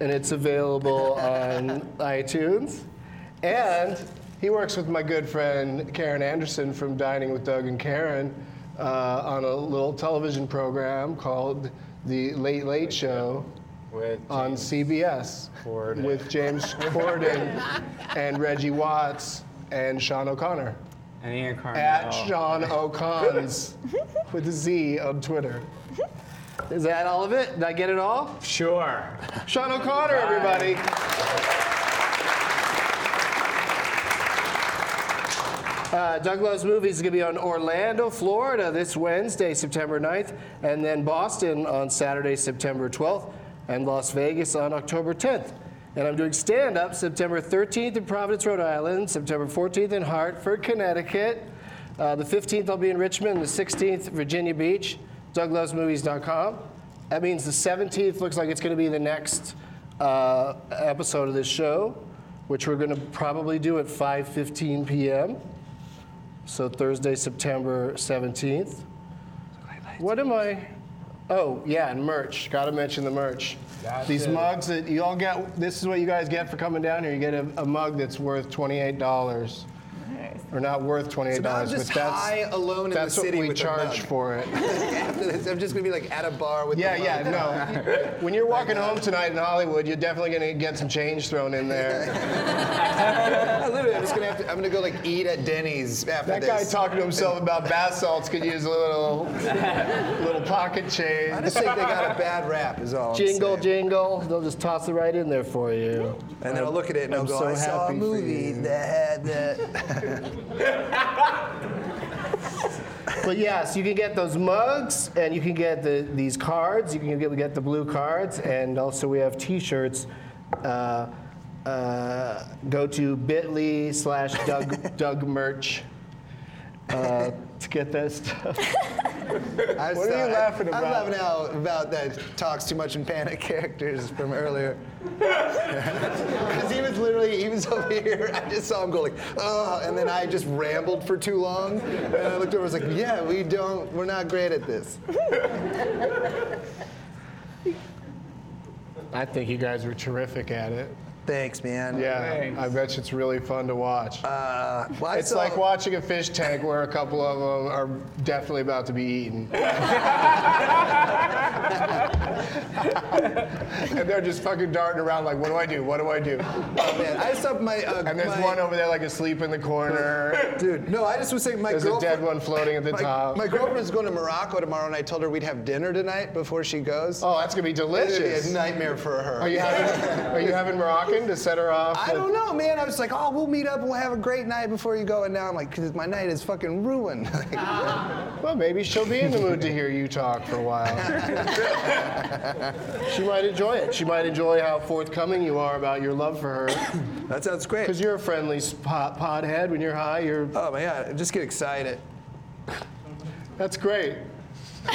and it's available on iTunes. And he works with my good friend Karen Anderson from Dining with Doug and Karen uh, on a little television program called The Late Late Show With on CBS Corden. with James Corden and Reggie Watts and Sean O'Connor and Ian Karmel. at Sean O'Cons with a Z on Twitter. Is that all of it? Did I get it all? Sure. Sean O'Connor, everybody. Uh, Doug Loves Movies is going to be on Orlando, Florida this Wednesday, September 9th, and then Boston on Saturday, September 12th, and Las Vegas on October 10th. And I'm doing stand up September 13th in Providence, Rhode Island, September 14th in Hartford, Connecticut. Uh, the 15th I'll be in Richmond, the 16th, Virginia Beach, douglovesmovies.com. That means the 17th looks like it's going to be the next uh, episode of this show, which we're going to probably do at 5:15 p.m. So Thursday, September 17th. What am I? Oh, yeah, and merch. Got to mention the merch. These mugs that you all get. This is what you guys get for coming down here. You get a, a mug that's worth $28. Or not worth 28, So now I'm just but that's high alone in the that's city what we with charge for it. After this, I'm just gonna be like at a bar with. Yeah, the yeah, no. When you're walking home tonight in Hollywood, you're definitely gonna get some change thrown in there. I literally, I'm just gonna have to. I'm gonna go like eat at Denny's after That this. That guy talking to himself about bath salts could use a little, little pocket change. I just think they got a bad rap. Is all. I'm Jingle, jingle. They'll just toss it right in there for you. And then I'll look at it and I'll I'm go, so I saw a happy for movie that had that. But yes, you can get those mugs, and you can get the, these cards. You can get, get the blue cards, and also we have T-shirts. Uh, uh, go to Bitly slash Doug Doug Merch, uh, to get that stuff. I was, What are you laughing about? I'm laughing out about that talks too much in panic characters from earlier. Because he was literally, he was over here. I just saw him go like, oh, and then I just rambled for too long. And I looked over, I was like, yeah, we don't, we're not great at this. I think you guys were terrific at it. Thanks, man. Yeah, Thanks. I bet you it's really fun to watch. Uh, well, it's saw- like watching a fish tank where a couple of them are definitely about to be eaten. and they're just fucking darting around like, what do I do? What do I do? Oh, man, I saw my. Uh, And there's my- one over there like asleep in the corner. Dude, no, I just was saying my There's a girlfriend. dead one floating at the my, top. my girlfriend's going to Morocco tomorrow, and I told her we'd have dinner tonight before she goes. Oh, that's gonna be It'd be delicious. a nightmare for her. Are you having, are you having Moroccan to set her off? I don't know, man. I was like, oh, we'll meet up we'll have a great night before you go. And now I'm like, because my night is fucking ruined. Well, maybe she'll be in the mood to hear you talk for a while. she might enjoy it. She might enjoy how forthcoming you are about your love for her. that sounds great. Because you're a friendly podhead. When you're high, you're. Oh my god, just get excited. That's great.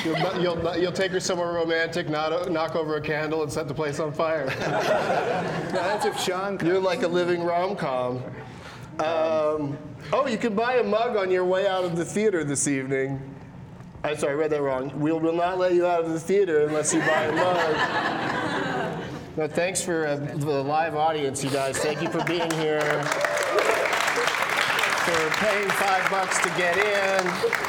You'll, you'll, you'll take her somewhere romantic, knock, knock over a candle, and set the place on fire. That's if Sean. You're like a living rom com. Um, oh, you can buy a mug on your way out of the theater this evening. I'm sorry, I read that wrong. We will not let you out of the theater unless you buy a mug. No, thanks for uh, the live audience, you guys. Thank you for being here. For paying five bucks to get in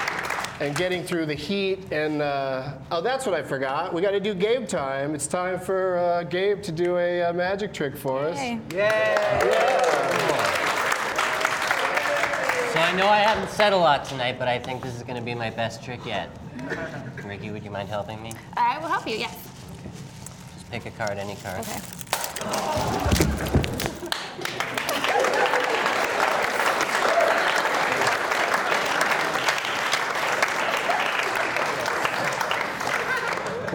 and getting through the heat. And uh, oh, that's what I forgot. We got to do Gabe time. It's time for uh, Gabe to do a uh, magic trick for us. Hey. So I know I haven't said a lot tonight, but I think this is going to be my best trick yet. Riki, would you mind helping me? I will help you, yes. Just pick a card, any card. Okay.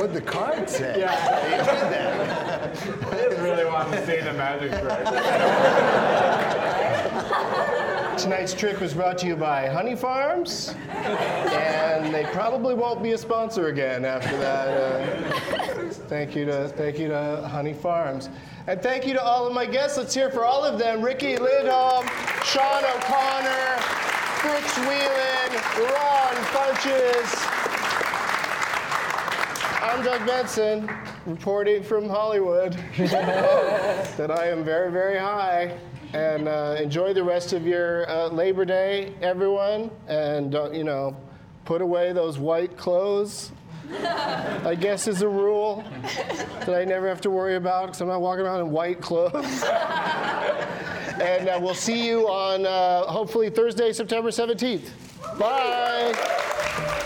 What'd the card say? I just really want to say the magic trick. Tonight's trick was brought to you by Honey Farms, and they probably won't be a sponsor again after that. Uh, thank you to thank you to Honey Farms, and thank you to all of my guests. Let's hear for all of them: Riki Lindhome, Sean O'Connor, Brooks Wheelan, Ron Funches. I'm Doug Benson, reporting from Hollywood that I am very, very high. And uh, enjoy the rest of your uh, Labor Day, everyone. And don't, you know, put away those white clothes. I guess is a rule that I never have to worry about because I'm not walking around in white clothes. and uh, we'll see you on uh, hopefully Thursday, September 17th. Bye.